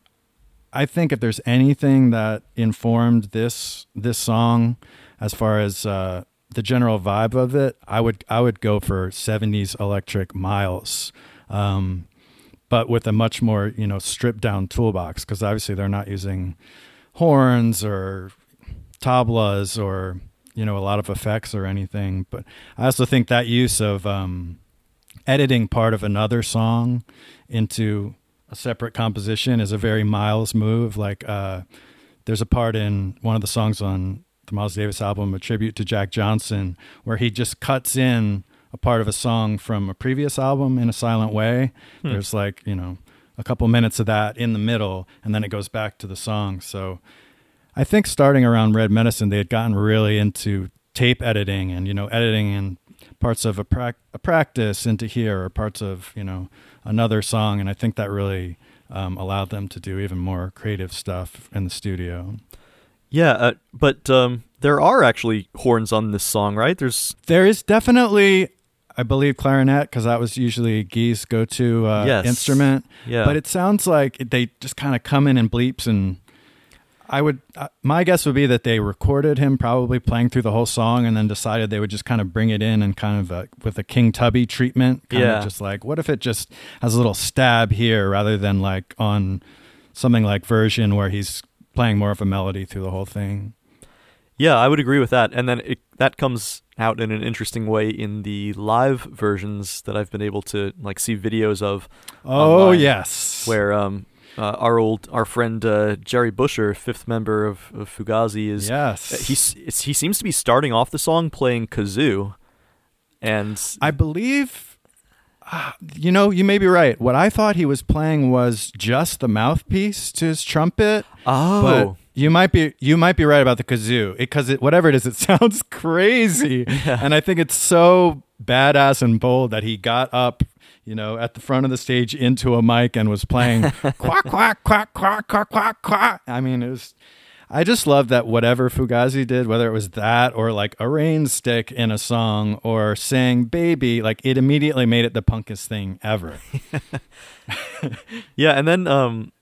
I think if there's anything that informed this this song, as far as uh, the general vibe of it, I would I would go for '70s electric Miles, um, but with a much more you know stripped down toolbox because obviously they're not using horns or tablas or you know a lot of effects or anything. But I also think that use of um, editing part of another song into a separate composition is a very Miles move. Like uh, there's a part in one of the songs on the Miles Davis album, a tribute to Jack Johnson, where he just cuts in a part of a song from a previous album in a silent way. Hmm. There's like you know a couple minutes of that in the middle, and then it goes back to the song. So I think starting around Red Medicine, they had gotten really into tape editing and you know editing in parts of a, prac- a practice into here or parts of you know another song, and I think that really um, allowed them to do even more creative stuff in the studio. Yeah, uh, but um, there are actually horns on this song, right? There's There is definitely, I believe, clarinet because that was usually Guy's go-to uh, Yes. instrument. yeah, But it sounds like they just kind of come in and bleeps and. I would, uh, my guess would be that they recorded him probably playing through the whole song and then decided they would just kind of bring it in and kind of uh, with a King Tubby treatment. Kind Yeah. Of just like, what if it just has a little stab here rather than like on something like version where he's playing more of a melody through the whole thing. Yeah, I would agree with that. And then it, that comes out in an interesting way in the live versions that I've been able to like see videos of. Oh online, yes, where um uh, our old our friend uh, Jerry Busher, fifth member of, of Fugazi, is yes uh, he he seems to be starting off the song playing kazoo, and I believe. Uh, you know, you may be right. What I thought he was playing was just the mouthpiece to his trumpet. oh you might be you might be right about the kazoo because it, whatever it is, it sounds crazy, and I think it's so badass and bold that he got up, you know, at the front of the stage into a mic and was playing quack quack quack quack quack quack quack. I mean, it was. I just love that whatever Fugazi did, whether it was that or like a rain stick in a song or saying baby, like it immediately made it the punkest thing ever. yeah, and then um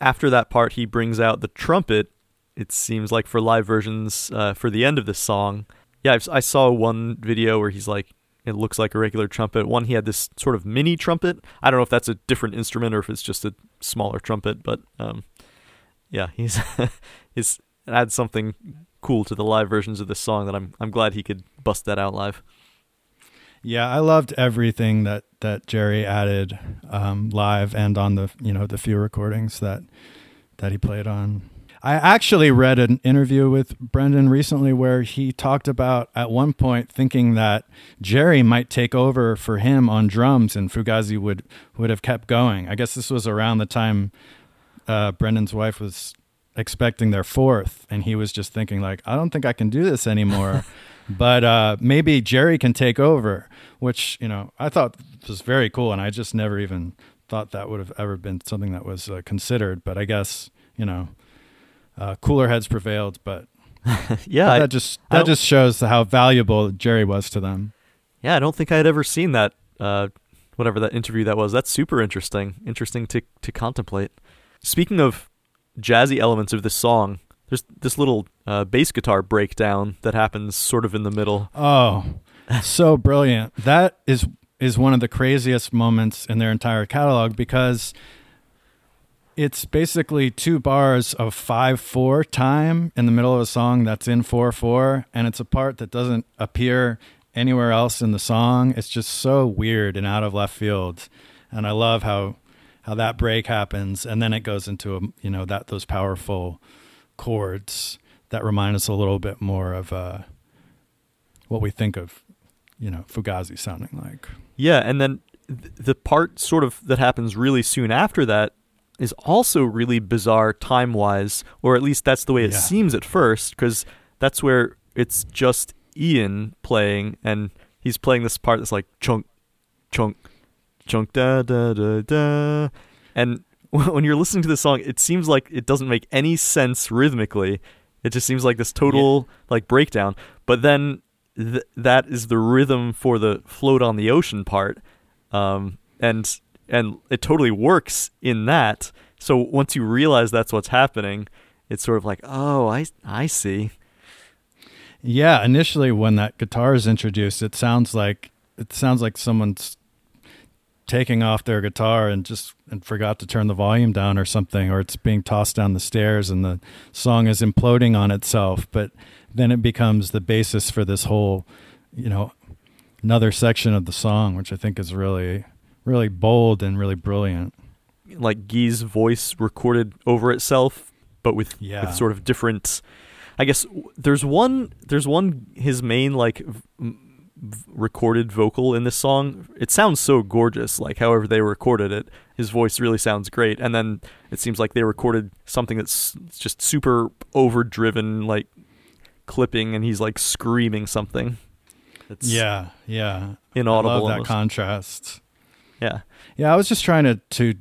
after that part, he brings out the trumpet. It seems like for live versions uh, for the end of this song. Yeah, I've, I saw one video where he's like, it looks like a regular trumpet. One, he had this sort of mini trumpet. I don't know if that's a different instrument or if it's just a smaller trumpet, but um, yeah, he's he's adds something cool to the live versions of this song that I'm I'm glad he could bust that out live. Yeah, I loved everything that that Jerry added um, live and on the you know the few recordings that that he played on. I actually read an interview with Brendan recently where he talked about at one point thinking that Jerry might take over for him on drums and Fugazi would would have kept going. I guess this was around the time uh, Brendan's wife was expecting their fourth, and he was just thinking like, I don't think I can do this anymore. but uh, maybe Jerry can take over, which you know I thought was very cool, and I just never even thought that would have ever been something that was uh, considered. But I guess you know, uh, cooler heads prevailed. But yeah, I, that just that just shows how valuable Jerry was to them. yeah, I don't think I had ever seen that. Uh, whatever that interview that was, that's super interesting. Interesting to to contemplate. Speaking of jazzy elements of this song, there's this little uh, bass guitar breakdown that happens sort of in the middle. Oh, so brilliant. That is is one of the craziest moments in their entire catalog because it's basically two bars of 5-4 time in the middle of a song that's in 4-4 and it's a part that doesn't appear anywhere else in the song. It's just so weird and out of left field. And I love how how that break happens and then it goes into a, you know that those powerful chords that remind us a little bit more of uh what we think of, you know, Fugazi sounding like. Yeah, and then th- the part sort of that happens really soon after that is also really bizarre time wise, or at least that's the way it Yeah. seems at first, because that's where it's just Ian playing, and he's playing this part that's like chunk, chunk, chunk, da da da da, and when you're listening to this song, it seems like it doesn't make any sense rhythmically. It just seems like this total like breakdown. But then th- that is the rhythm for the float on the ocean part, um, and and it totally works in that. So once you realize that's what's happening, it's sort of like, oh, I I see. Yeah, initially when that guitar is introduced, it sounds like it sounds like someone's taking off their guitar and just and forgot to turn the volume down or something or it's being tossed down the stairs and the song is imploding on itself, but then it becomes the basis for this whole, you know, another section of the song which I think is really really bold and really brilliant. Like Guy's voice recorded over itself, but with Yeah. with sort of different. I guess there's one there's one his main like v- recorded vocal in this song. It sounds so gorgeous. Like however they recorded it, his voice really sounds great. And then it seems like they recorded something that's just super overdriven, like clipping, and he's like screaming something. It's Yeah, yeah. inaudible. I love that almost. contrast. yeah. Yeah, I was just trying to to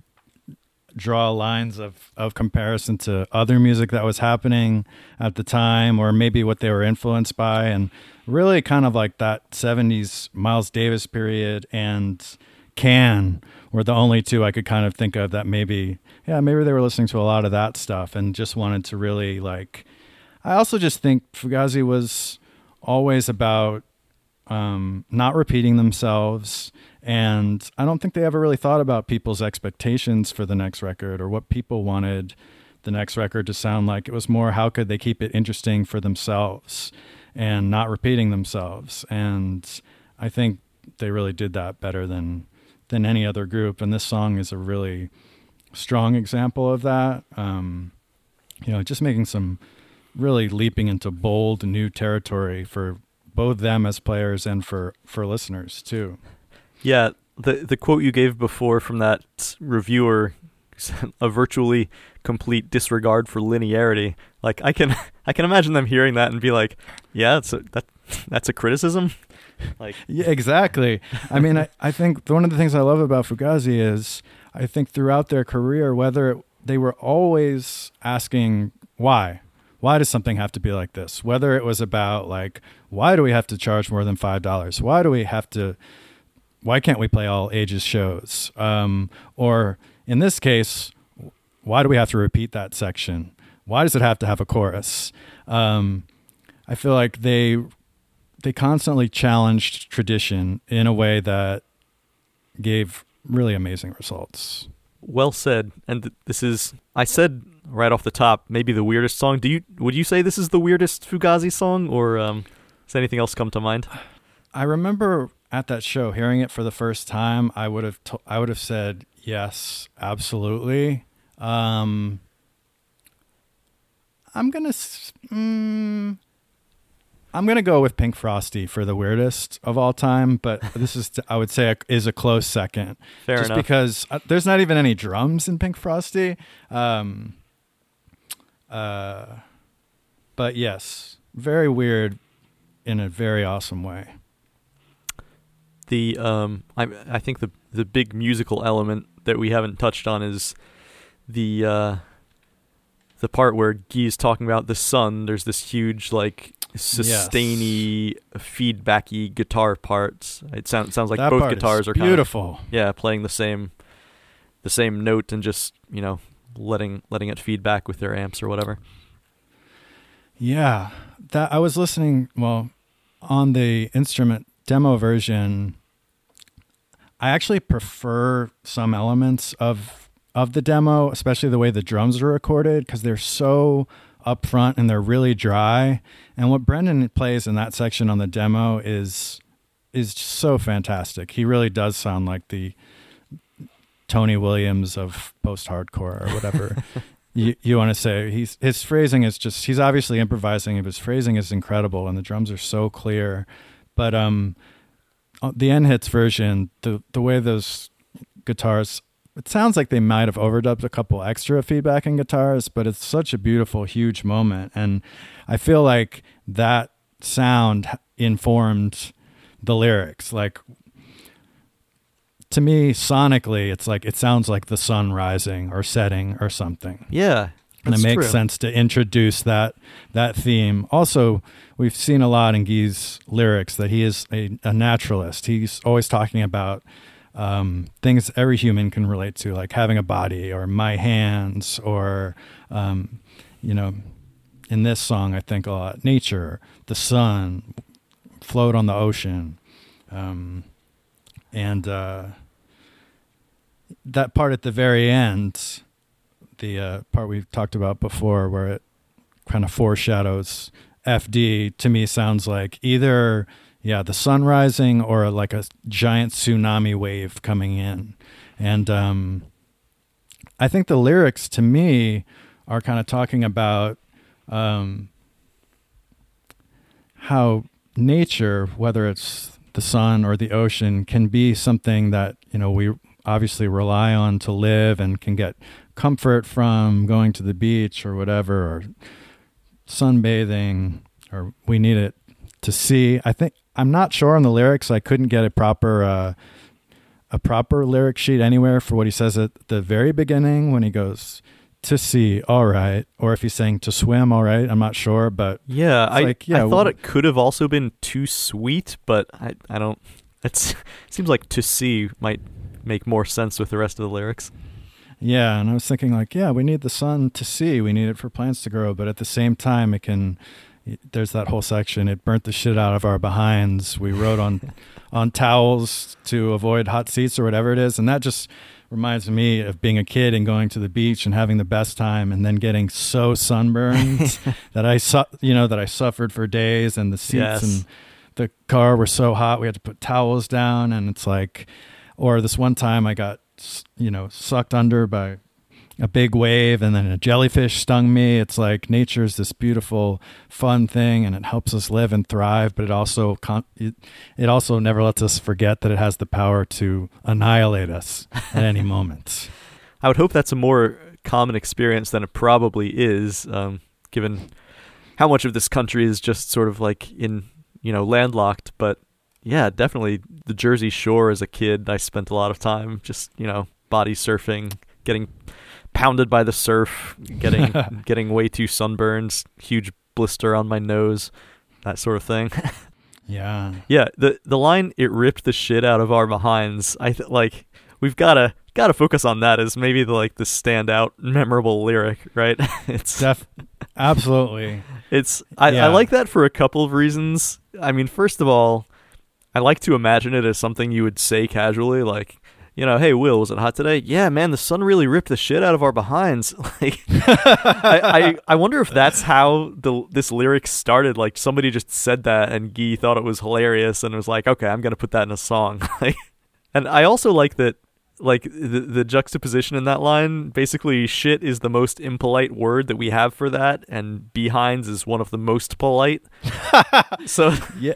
draw lines of of comparison to other music that was happening at the time, or maybe what they were influenced by, and really kind of like that '70s Miles Davis period and Can were the only two I could kind of think of that maybe, yeah, maybe they were listening to a lot of that stuff and just wanted to really like. I also just think Fugazi was always about um, not repeating themselves. And I don't think they ever really thought about people's expectations for the next record or what people wanted the next record to sound like. It was more how could they keep it interesting for themselves and not repeating themselves. And I think they really did that better than than any other group. And this song is a really strong example of that. Um, you know, just making some really leaping into bold new territory for both them as players and for for listeners too. Yeah, the the quote you gave before from that reviewer a virtually complete disregard for linearity. Like I can I can imagine them hearing that and be like, yeah, that's a, that that's a criticism. Like yeah, exactly. I mean, I, I think one of the things I love about Fugazi is I think throughout their career, whether they were always asking why, why does something have to be like this? Whether it was about like, why do we have to charge more than five dollars? Why do we have to? Why can't we play all ages shows? Um, or in this case, why do we have to repeat that section? Why does it have to have a chorus? Um, I feel like they they constantly challenged tradition in a way that gave really amazing results. Well said. And th- this is I said right off the top maybe the weirdest song. Do you would you say this is the weirdest Fugazi song or um, does anything else come to mind? I remember at that show hearing it for the first time. I would have I would have said yes, absolutely. Um, I'm gonna. Mm, I'm gonna go with Pink Frosty for the weirdest of all time, but this is I would say a, is a close second. Fair just enough. because uh, there's not even any drums in Pink Frosty. Um, uh, but yes, very weird in a very awesome way. The um, I I think the the big musical element that we haven't touched on is the uh, the part where Guy's talking about the sun. There's this huge like sustainy, yes. feedbacky guitar parts. It sounds sounds like that both guitars are beautiful. Kind of, yeah, playing the same the same note and just you know letting letting it feedback with their amps or whatever. Yeah, that I was listening. Well, on the instrument demo version, I actually prefer some elements of of the demo, especially the way the drums are recorded, because they're so upfront and they're really dry. And what Brendan plays in that section on the demo is is so fantastic. He really does sound like the Tony Williams of post hardcore or whatever you, you want to say. He's his phrasing is just he's obviously improvising, but his phrasing is incredible and the drums are so clear. But um the End Hits version, the the way those guitars it sounds like they might have overdubbed a couple extra feedback in guitars, but it's such a beautiful, huge moment. And I feel like that sound informed the lyrics. Like, to me, sonically, it's like it sounds like the sun rising or setting or something. Yeah. And it makes true. sense to introduce that that theme. Also, we've seen a lot in Guy's lyrics that he is a, a naturalist. He's always talking about um, things every human can relate to, like having a body or my hands, or, um, you know, in this song, I think a lot nature, the sun, float on the ocean. Um, and uh, that part at the very end, the uh, part we've talked about before, where it kind of foreshadows FD, to me sounds like either yeah, the sun rising or like a giant tsunami wave coming in. And um, I think the lyrics to me are kind of talking about um, how nature, whether it's the sun or the ocean, can be something that, you know, we obviously rely on to live and can get comfort from going to the beach or whatever, or sunbathing, or we need it to see. I think I'm not sure on the lyrics. I couldn't get a proper uh, a proper lyric sheet anywhere for what he says at the very beginning when he goes to see, all right, or if he's saying to swim, all right. I'm not sure, but yeah, I like, yeah, I thought it could have also been too sweet, but I I don't. It's it seems like to see might make more sense with the rest of the lyrics. Yeah, and I was thinking like, yeah, we need the sun to see, we need it for plants to grow, but at the same time, it can there's that whole section. It burnt the shit out of our behinds. We rode on on towels to avoid hot seats or whatever it is, and that just reminds me of being a kid and going to the beach and having the best time and then getting so sunburned that I su- you know that I suffered for days and the seats Yes. and the car were so hot we had to put towels down and it's like or this one time I got you know sucked under by a big wave and then a jellyfish stung me it's like nature's this beautiful fun thing and it helps us live and thrive but it also con- it, it also never lets us forget that it has the power to annihilate us at any moment I would hope that's a more common experience than it probably is, um, given how much of this country is just sort of like in, you know, landlocked. But yeah, definitely the Jersey Shore as a kid, I spent a lot of time just, you know, body surfing, getting pounded by the surf, getting getting way too sunburned, huge blister on my nose, that sort of thing. yeah Yeah, the the line "it ripped the shit out of our behinds." I th- like we've gotta gotta focus on that as maybe the like the standout memorable lyric, right? it's def- absolutely it's I, Yeah. I like that for a couple of reasons. I mean, first of all, I like to imagine it as something you would say casually, like. You know, hey Will, was it hot today? Yeah, man, the sun really ripped the shit out of our behinds. Like, I, I, I wonder if that's how the this lyric started. Like somebody just said that, and Gee thought it was hilarious, and was like, okay, I'm gonna put that in a song. And I also like that, like the the juxtaposition in that line. Basically, shit is the most impolite word that we have for that, and behinds is one of the most polite. so yeah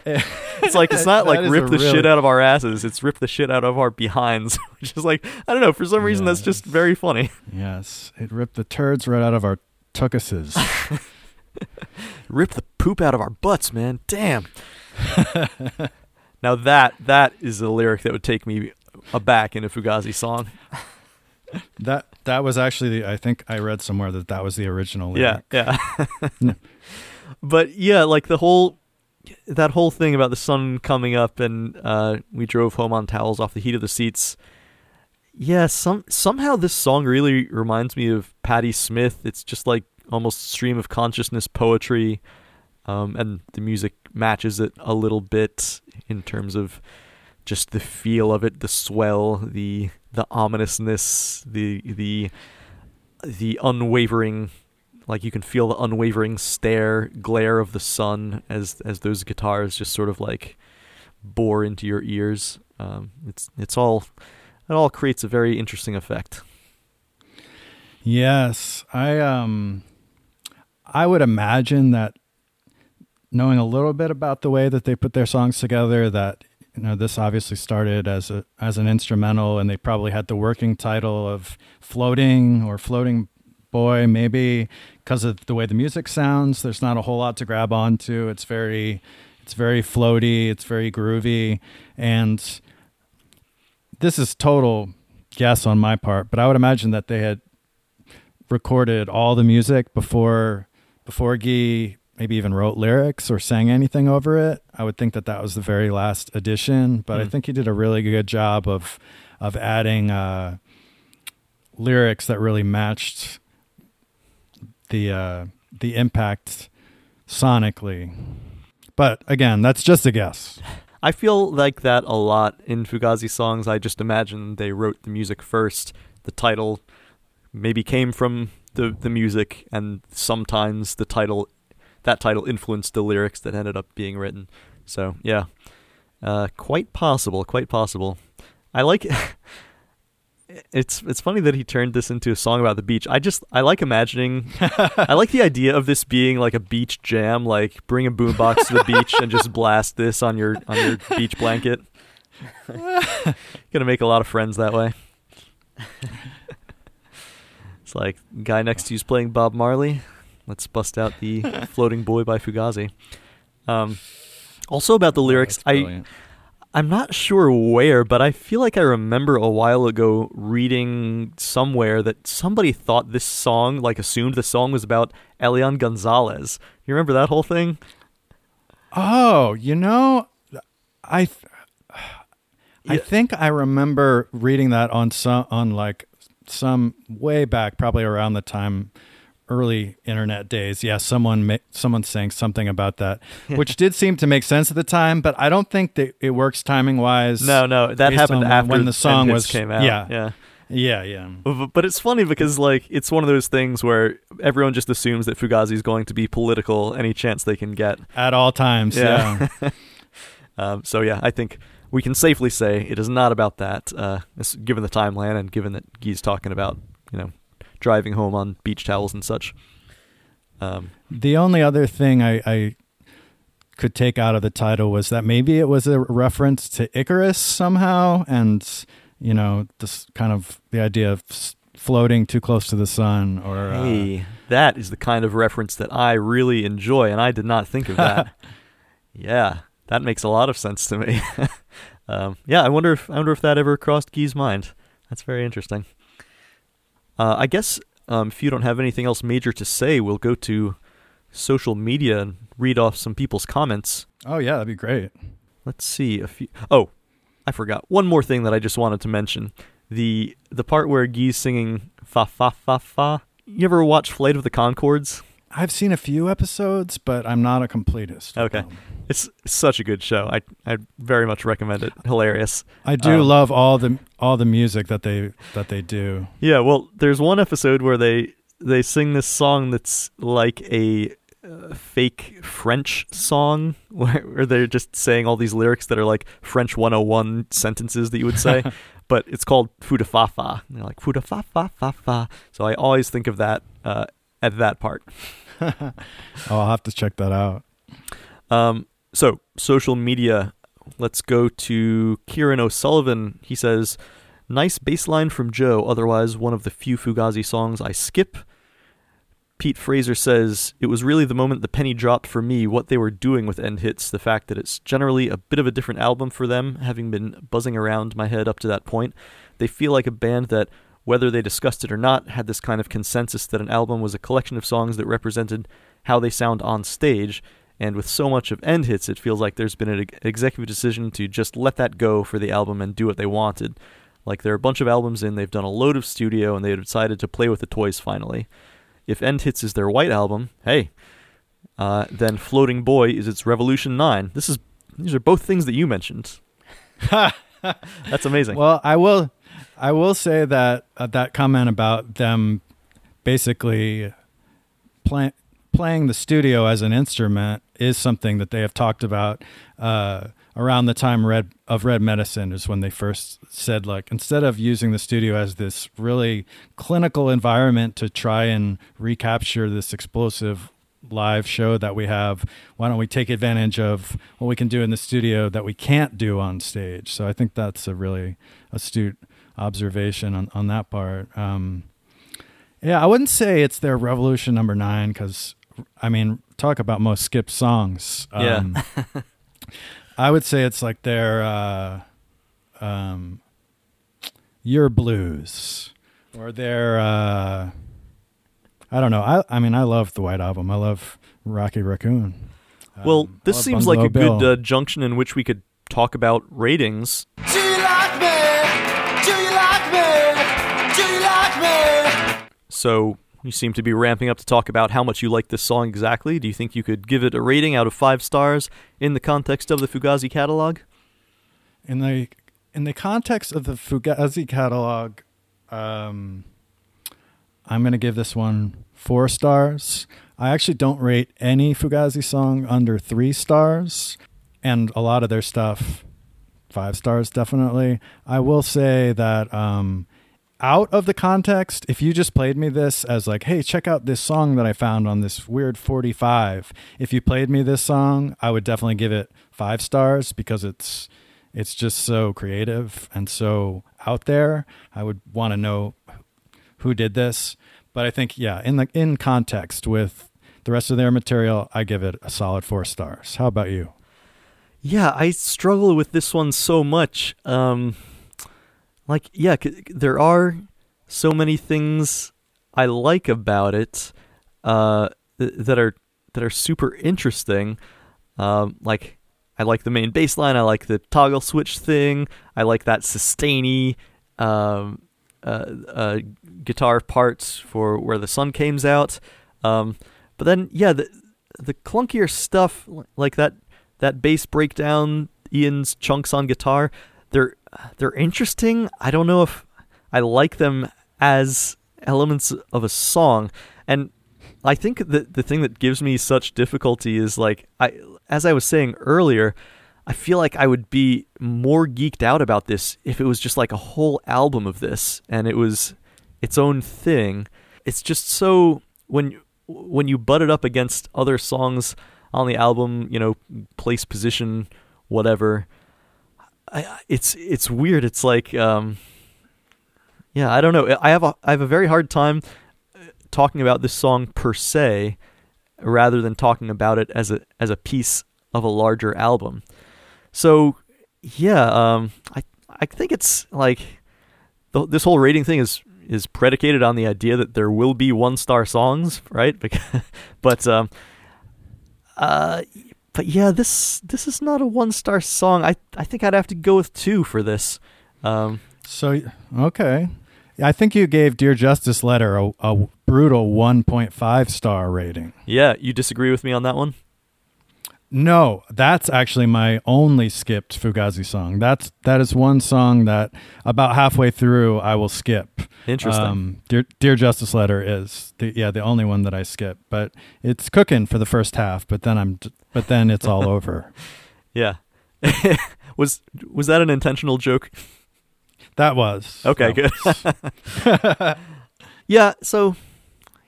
it's like it's not like rip the really- shit out of our asses. It's rip the shit out of our behinds, which is like I don't know. For some reason, that's just very funny. yes it ripped the turds right out of our tuckuses rip the poop out of our butts, man. Damn. now that that is a lyric that would take me aback in a Fugazi song. that that was actually the, i think i read somewhere that that was the original Yeah, lyric. yeah. No. but yeah, like the whole that whole thing about the sun coming up and uh, we drove home on towels off the heat of the seats. Yeah, some somehow this song really reminds me of Patti Smith. It's just like almost stream of consciousness poetry, um, and the music matches it a little bit in terms of just the feel of it, the swell, the the ominousness, the the the unwavering like you can feel the unwavering stare glare of the sun as as those guitars just sort of like bore into your ears. Um, it's it's all it all creates a very interesting effect. Yes, I um I would imagine that knowing a little bit about the way that they put their songs together that you know this obviously started as a as an instrumental and they probably had the working title of floating or floating boy maybe. Because of the way the music sounds there's not a whole lot to grab onto. It's very it's very floaty it's very groovy and this is total guess on my part but i would imagine that they had recorded all the music before before Guy maybe even wrote lyrics or sang anything over it. I would think that that was the very last edition, but I Mm. think he did a really good job of of adding uh, lyrics that really matched the uh, the impact sonically. But again, that's just a guess. i feel like that a lot in fugazi songs i just imagine they wrote the music first the title maybe came from the the music and sometimes the title that title influenced the lyrics that ended up being written. So yeah. Uh, quite possible quite possible. I like it's it's funny that he turned this into a song about the beach. I just i like imagining i like the idea of this being like a beach jam like bring a boombox to the beach and just blast this on your on your beach blanket. Gonna make a lot of friends that way. It's like guy next to you's playing bob marley let's bust out the floating boy by fugazi um also about the lyrics Oh, I I'm not sure where, but I feel like I remember a while ago reading somewhere that somebody thought this song, like assumed the song was about Elian Gonzalez. You remember that whole thing? Oh, you know, I th- I Yeah. think I remember reading that on some on like some way back, probably around the time early internet days. Yeah, someone ma- someone saying something about that, which did seem to make sense at the time, but I don't think that it works timing wise. No, no, that happened after when the song was- came out. yeah. yeah. Yeah, yeah. But it's funny because like it's one of those things where everyone just assumes that Fugazi is going to be political any chance they can get. At all times. Yeah. Yeah. Um, so yeah, I think we can safely say it is not about that, uh, given the timeline and given that he's talking about you know driving home on beach towels and such. Um, The only other thing I, I could take out of the title was that maybe it was a reference to Icarus somehow, and you know, this kind of the idea of floating too close to the sun, or uh, hey, that is the kind of reference that I really enjoy, and I did not think of that. yeah, that makes a lot of sense to me. um, yeah, I wonder if I wonder if that ever crossed Guy's mind. That's very interesting. Uh, I guess um, if you don't have anything else major to say, we'll go to social media and read off some people's comments. oh yeah, that'd be great. Let's see a few. Oh, I forgot one more thing that I just wanted to mention. The the part where Guy's singing fa fa fa fa. You ever watch Flight of the Conchords? I've seen a few episodes, but I'm not a completist. Okay. them. It's such a good show. I I very much recommend it. Hilarious. I do Um, love all the all the music that they that they do. Yeah, well, there's one episode where they they sing this song that's like a uh, fake French song where, where they're just saying all these lyrics that are like French 101 sentences that you would say, but it's called Foux Du FaFa. And They're like Fuda Fa Fa Fa Fa. So I always think of that uh, at that part. I'll have to check that out. Um, so social media. Let's go to Kieran O'Sullivan. He says, "Nice bass line from Joe. Otherwise, one of the few Fugazi songs I skip." Pete Fraser says, "It was really the moment the penny dropped for me. What they were doing with End Hits. The fact that it's generally a bit of a different album for them, having been buzzing around my head up to that point. They feel like a band that." Whether they discussed it or not, had this kind of consensus that an album was a collection of songs that represented how they sound on stage, and with so much of end hits, it feels like there's been an executive decision to just let that go for the album and do what they wanted. Like there are a bunch of albums in, they've done a load of studio, and they decided to play with the toys finally. If End Hits is their white album, hey, uh, then Floating Boy is its Revolution Nine. This is these are both things that you mentioned. That's amazing. Well, I will, I will say that uh, that comment about them basically play, playing the studio as an instrument is something that they have talked about uh, around the time Red of Red Medicine is when they first said like instead of using the studio as this really clinical environment to try and recapture this explosive live show that we have why don't we take advantage of what we can do in the studio that we can't do on stage? So i think that's a really astute observation on, on that part um, yeah i wouldn't say it's their revolution number nine because i mean talk about most skipped songs Yeah. um, i would say it's like their uh, um, Yer Blues or their uh, I don't know. I I mean I love the White Album. I love Rocky Raccoon. well, Um, I this love seems like a Bungalow good uh, junction in which we could talk about ratings. So you seem to be ramping up to talk about how much you like this song exactly. Do you think you could give it a rating out of five stars in the context of the Fugazi catalog? in the in the context of the Fugazi catalog, um, I'm going to give this one four stars. I actually don't rate any Fugazi song under three stars, and a lot of their stuff five stars definitely. I will say that um, out of the context, if you just played me this as like, hey, check out this song that I found on this weird 45, if you played me this song, I would definitely give it five stars because it's it's just so creative and so out there. I would want to know who did this, but I think yeah, in the in context with the rest of their material, I give it a solid four stars. How about you? Yeah, I struggle with this one so much. Um, like, yeah, there are so many things I like about it uh, th- that are that are super interesting. Um, like, I like the main bass line. I like the toggle switch thing. I like that sustainy um, uh, uh, guitar parts for where the sun comes out. Um, but then, yeah, the the clunkier stuff like that that bass breakdown, Ian's chunks on guitar, they're they're interesting. I don't know if I like them as elements of a song, and I think that the thing that gives me such difficulty is like I, as I was saying earlier, I feel like I would be more geeked out about this if it was just like a whole album of this and it was its own thing. It's just so when when you butt it up against other songs on the album, you know, place, position, whatever. It's it's weird. It's like, um, yeah, I don't know. I have a I have a very hard time uh, talking about this song per se, rather than talking about it as a as a piece of a larger album. So, yeah, um, I I think it's like this whole rating thing is is predicated on the idea that there will be one star songs, right? but um, uh, but yeah, this this is not a one star song. I I think I'd have to go with two for this. Um, So okay, I think you gave Dear Justice Letter a, a brutal 1.5 star rating. yeah, you disagree with me on that one? No, that's actually my only skipped Fugazi song. That's that is one song that about halfway through I will skip. Interesting. Um, Dear, Dear Justice Letter is the, yeah the only one that I skip, but it's cooking for the first half. But then I'm but then it's all over. yeah. was was that an intentional joke? That was Okay, that good. Yeah, so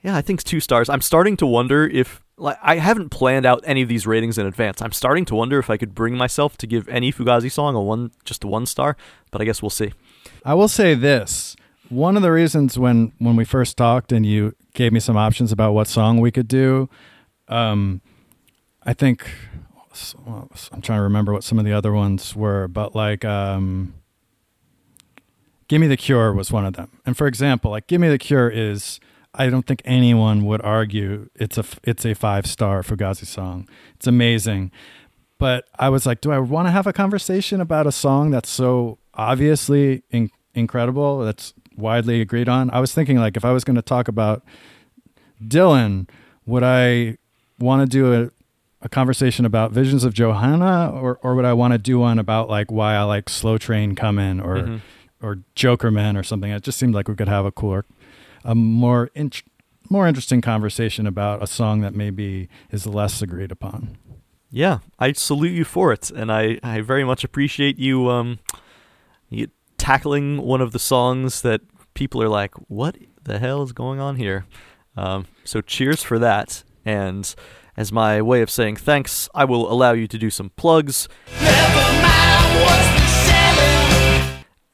yeah, I think it's two stars. I'm starting to wonder if like I haven't planned out any of these ratings in advance. I'm starting to wonder if I could bring myself to give any Fugazi song a one just a one star, but I guess we'll see. I will say this. One of the reasons when when we first talked and you gave me some options about what song we could do, um, I think I'm trying to remember what some of the other ones were, but like um, "Give Me the Cure" was one of them. And for example, like "Give Me the Cure" is I don't think anyone would argue it's a it's a five star Fugazi song. It's amazing, but I was like, do I want to have a conversation about a song that's so obviously in- incredible that's widely agreed on? I was thinking like if I was going to talk about Dylan, would I want to do a a conversation about Visions of Johanna, or or would I want to do one about like why I like Slow Train Coming or Mhm. or Jokerman or something? It just seemed like we could have a cooler, a more int- more interesting conversation about a song that maybe is less agreed upon. Yeah, I salute you for it, and I, I very much appreciate you um you tackling one of the songs that people are like, what the hell is going on here? Um, so cheers for that, and as my way of saying thanks, I will allow you to do some plugs.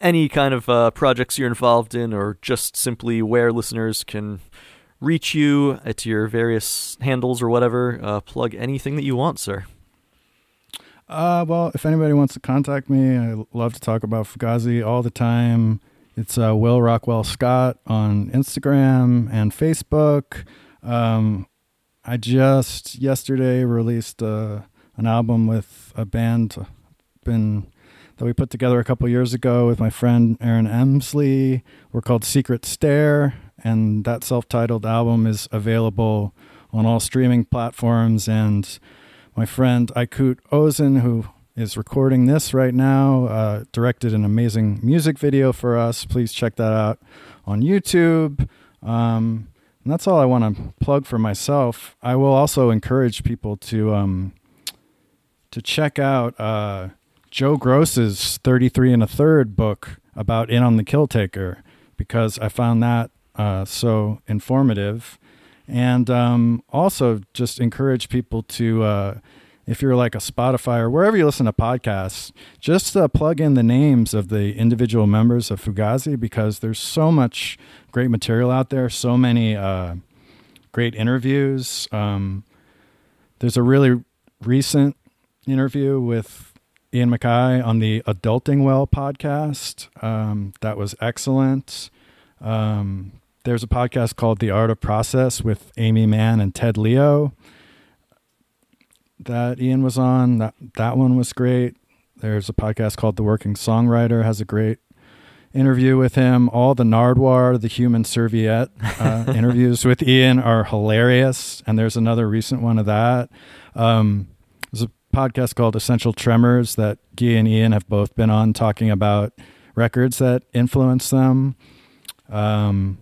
Any kind of uh, projects you're involved in, or just simply where listeners can reach you at your various handles or whatever. Uh, plug anything that you want, sir. Uh, well, if anybody wants to contact me, I love to talk about Fugazi all the time. It's uh, Will Rockwell Scott on Instagram and Facebook. Um, I just yesterday released uh, an album with a band been that we put together a couple years ago with my friend Aaron Emsley. We're called Secret Stare, and that self-titled album is available on all streaming platforms and my friend Aikut Ozen, who is recording this right now, uh, directed an amazing music video for us. Please check that out on YouTube. Um, and that's all I want to plug for myself. I will also encourage people to um, to check out uh, Joe Gross's 33 and a third book about In on the Kill Taker because I found that uh, so informative. And um, also just encourage people to uh, if you're like a spotify or wherever you listen to podcasts just uh, plug in the names of the individual members of fugazi because there's so much great material out there so many uh, great interviews. Um, there's a really recent interview with ian MacKaye on the adulting well podcast um, that was excellent um, there's a podcast called The Art of Process with Aimee Mann and Ted Leo that Ian was on. That that one was great. There's a podcast called The Working Songwriter has a great interview with him. All the Nardwuar, the Human Serviette uh, interviews with Ian are hilarious, and there's another recent one of that. Um, podcast called Essential Tremors that Guy and Ian have both been on talking about records that influence them. Um,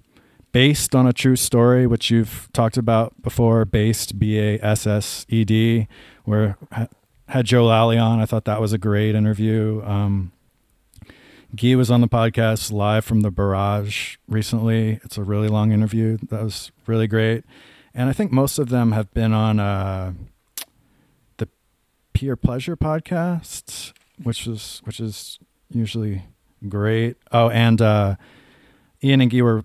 based on a true story, which you've talked about before, based B A S S E D, where had Joe Lally on. I thought that was a great interview. Um, Guy was on the podcast live from the Barrage recently. It's a really long interview. That was really great. And I think most of them have been on uh, Peer Pleasure podcast, which is which is usually great. Oh, and uh, Ian and Guy were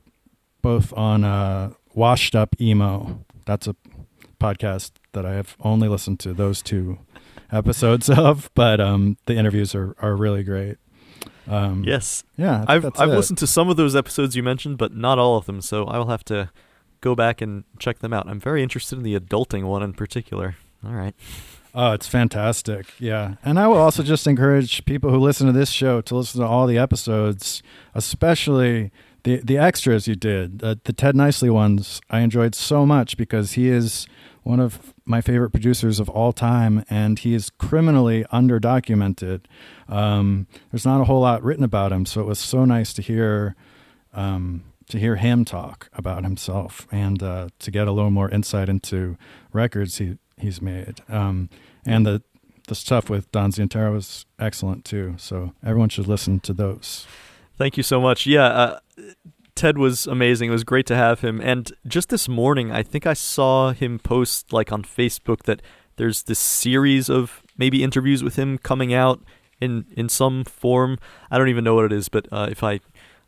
both on uh, Washed Up Emo. That's a podcast that I have only listened to those two episodes of, but um, the interviews are, are really great. Um, Yes, yeah, I've I've it. listened to some of those episodes you mentioned, but not all of them. So I will have to go back and check them out. I'm very interested in the adulting one in particular. All right. Oh, it's fantastic. Yeah. And I will also just encourage people who listen to this show to listen to all the episodes, especially the the extras you did. The Ted Niceley ones I enjoyed so much because he is one of my favorite producers of all time and he is criminally underdocumented. Um, there's not a whole lot written about him, so it was so nice to hear um, to hear him talk about himself and uh, to get a little more insight into records he he's made. Um, and the the stuff with Don Zientara was excellent too. So everyone should listen to those. Thank you so much. Yeah, uh, Ted was amazing. It was great to have him. And just this morning, I think I saw him post like on Facebook that there's this series of maybe interviews with him coming out in in some form. I don't even know what it is, but uh, if I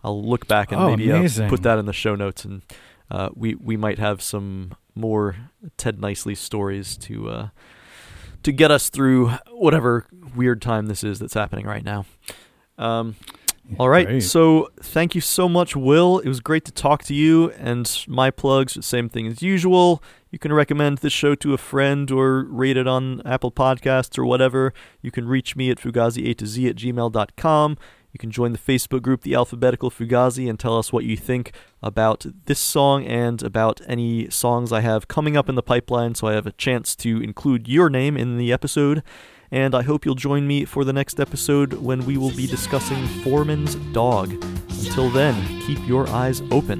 I'll look back and Oh, maybe uh, put that in the show notes, and uh, we we might have some more Ted Niceley stories to uh, to get us through whatever weird time this is that's happening right now. Um, all right. Great. So thank you so much, Will. It was great to talk to you. And my plugs, same thing as usual. You can recommend this show to a friend or rate it on Apple Podcasts or whatever. You can reach me at fugazi a to z at gmail.com. You can join the Facebook group, The Alphabetical Fugazi, and tell us what you think about this song and about any songs I have coming up in the pipeline so I have a chance to include your name in the episode. And I hope you'll join me for the next episode when we will be discussing Foreman's Dog. Until then, keep your eyes open.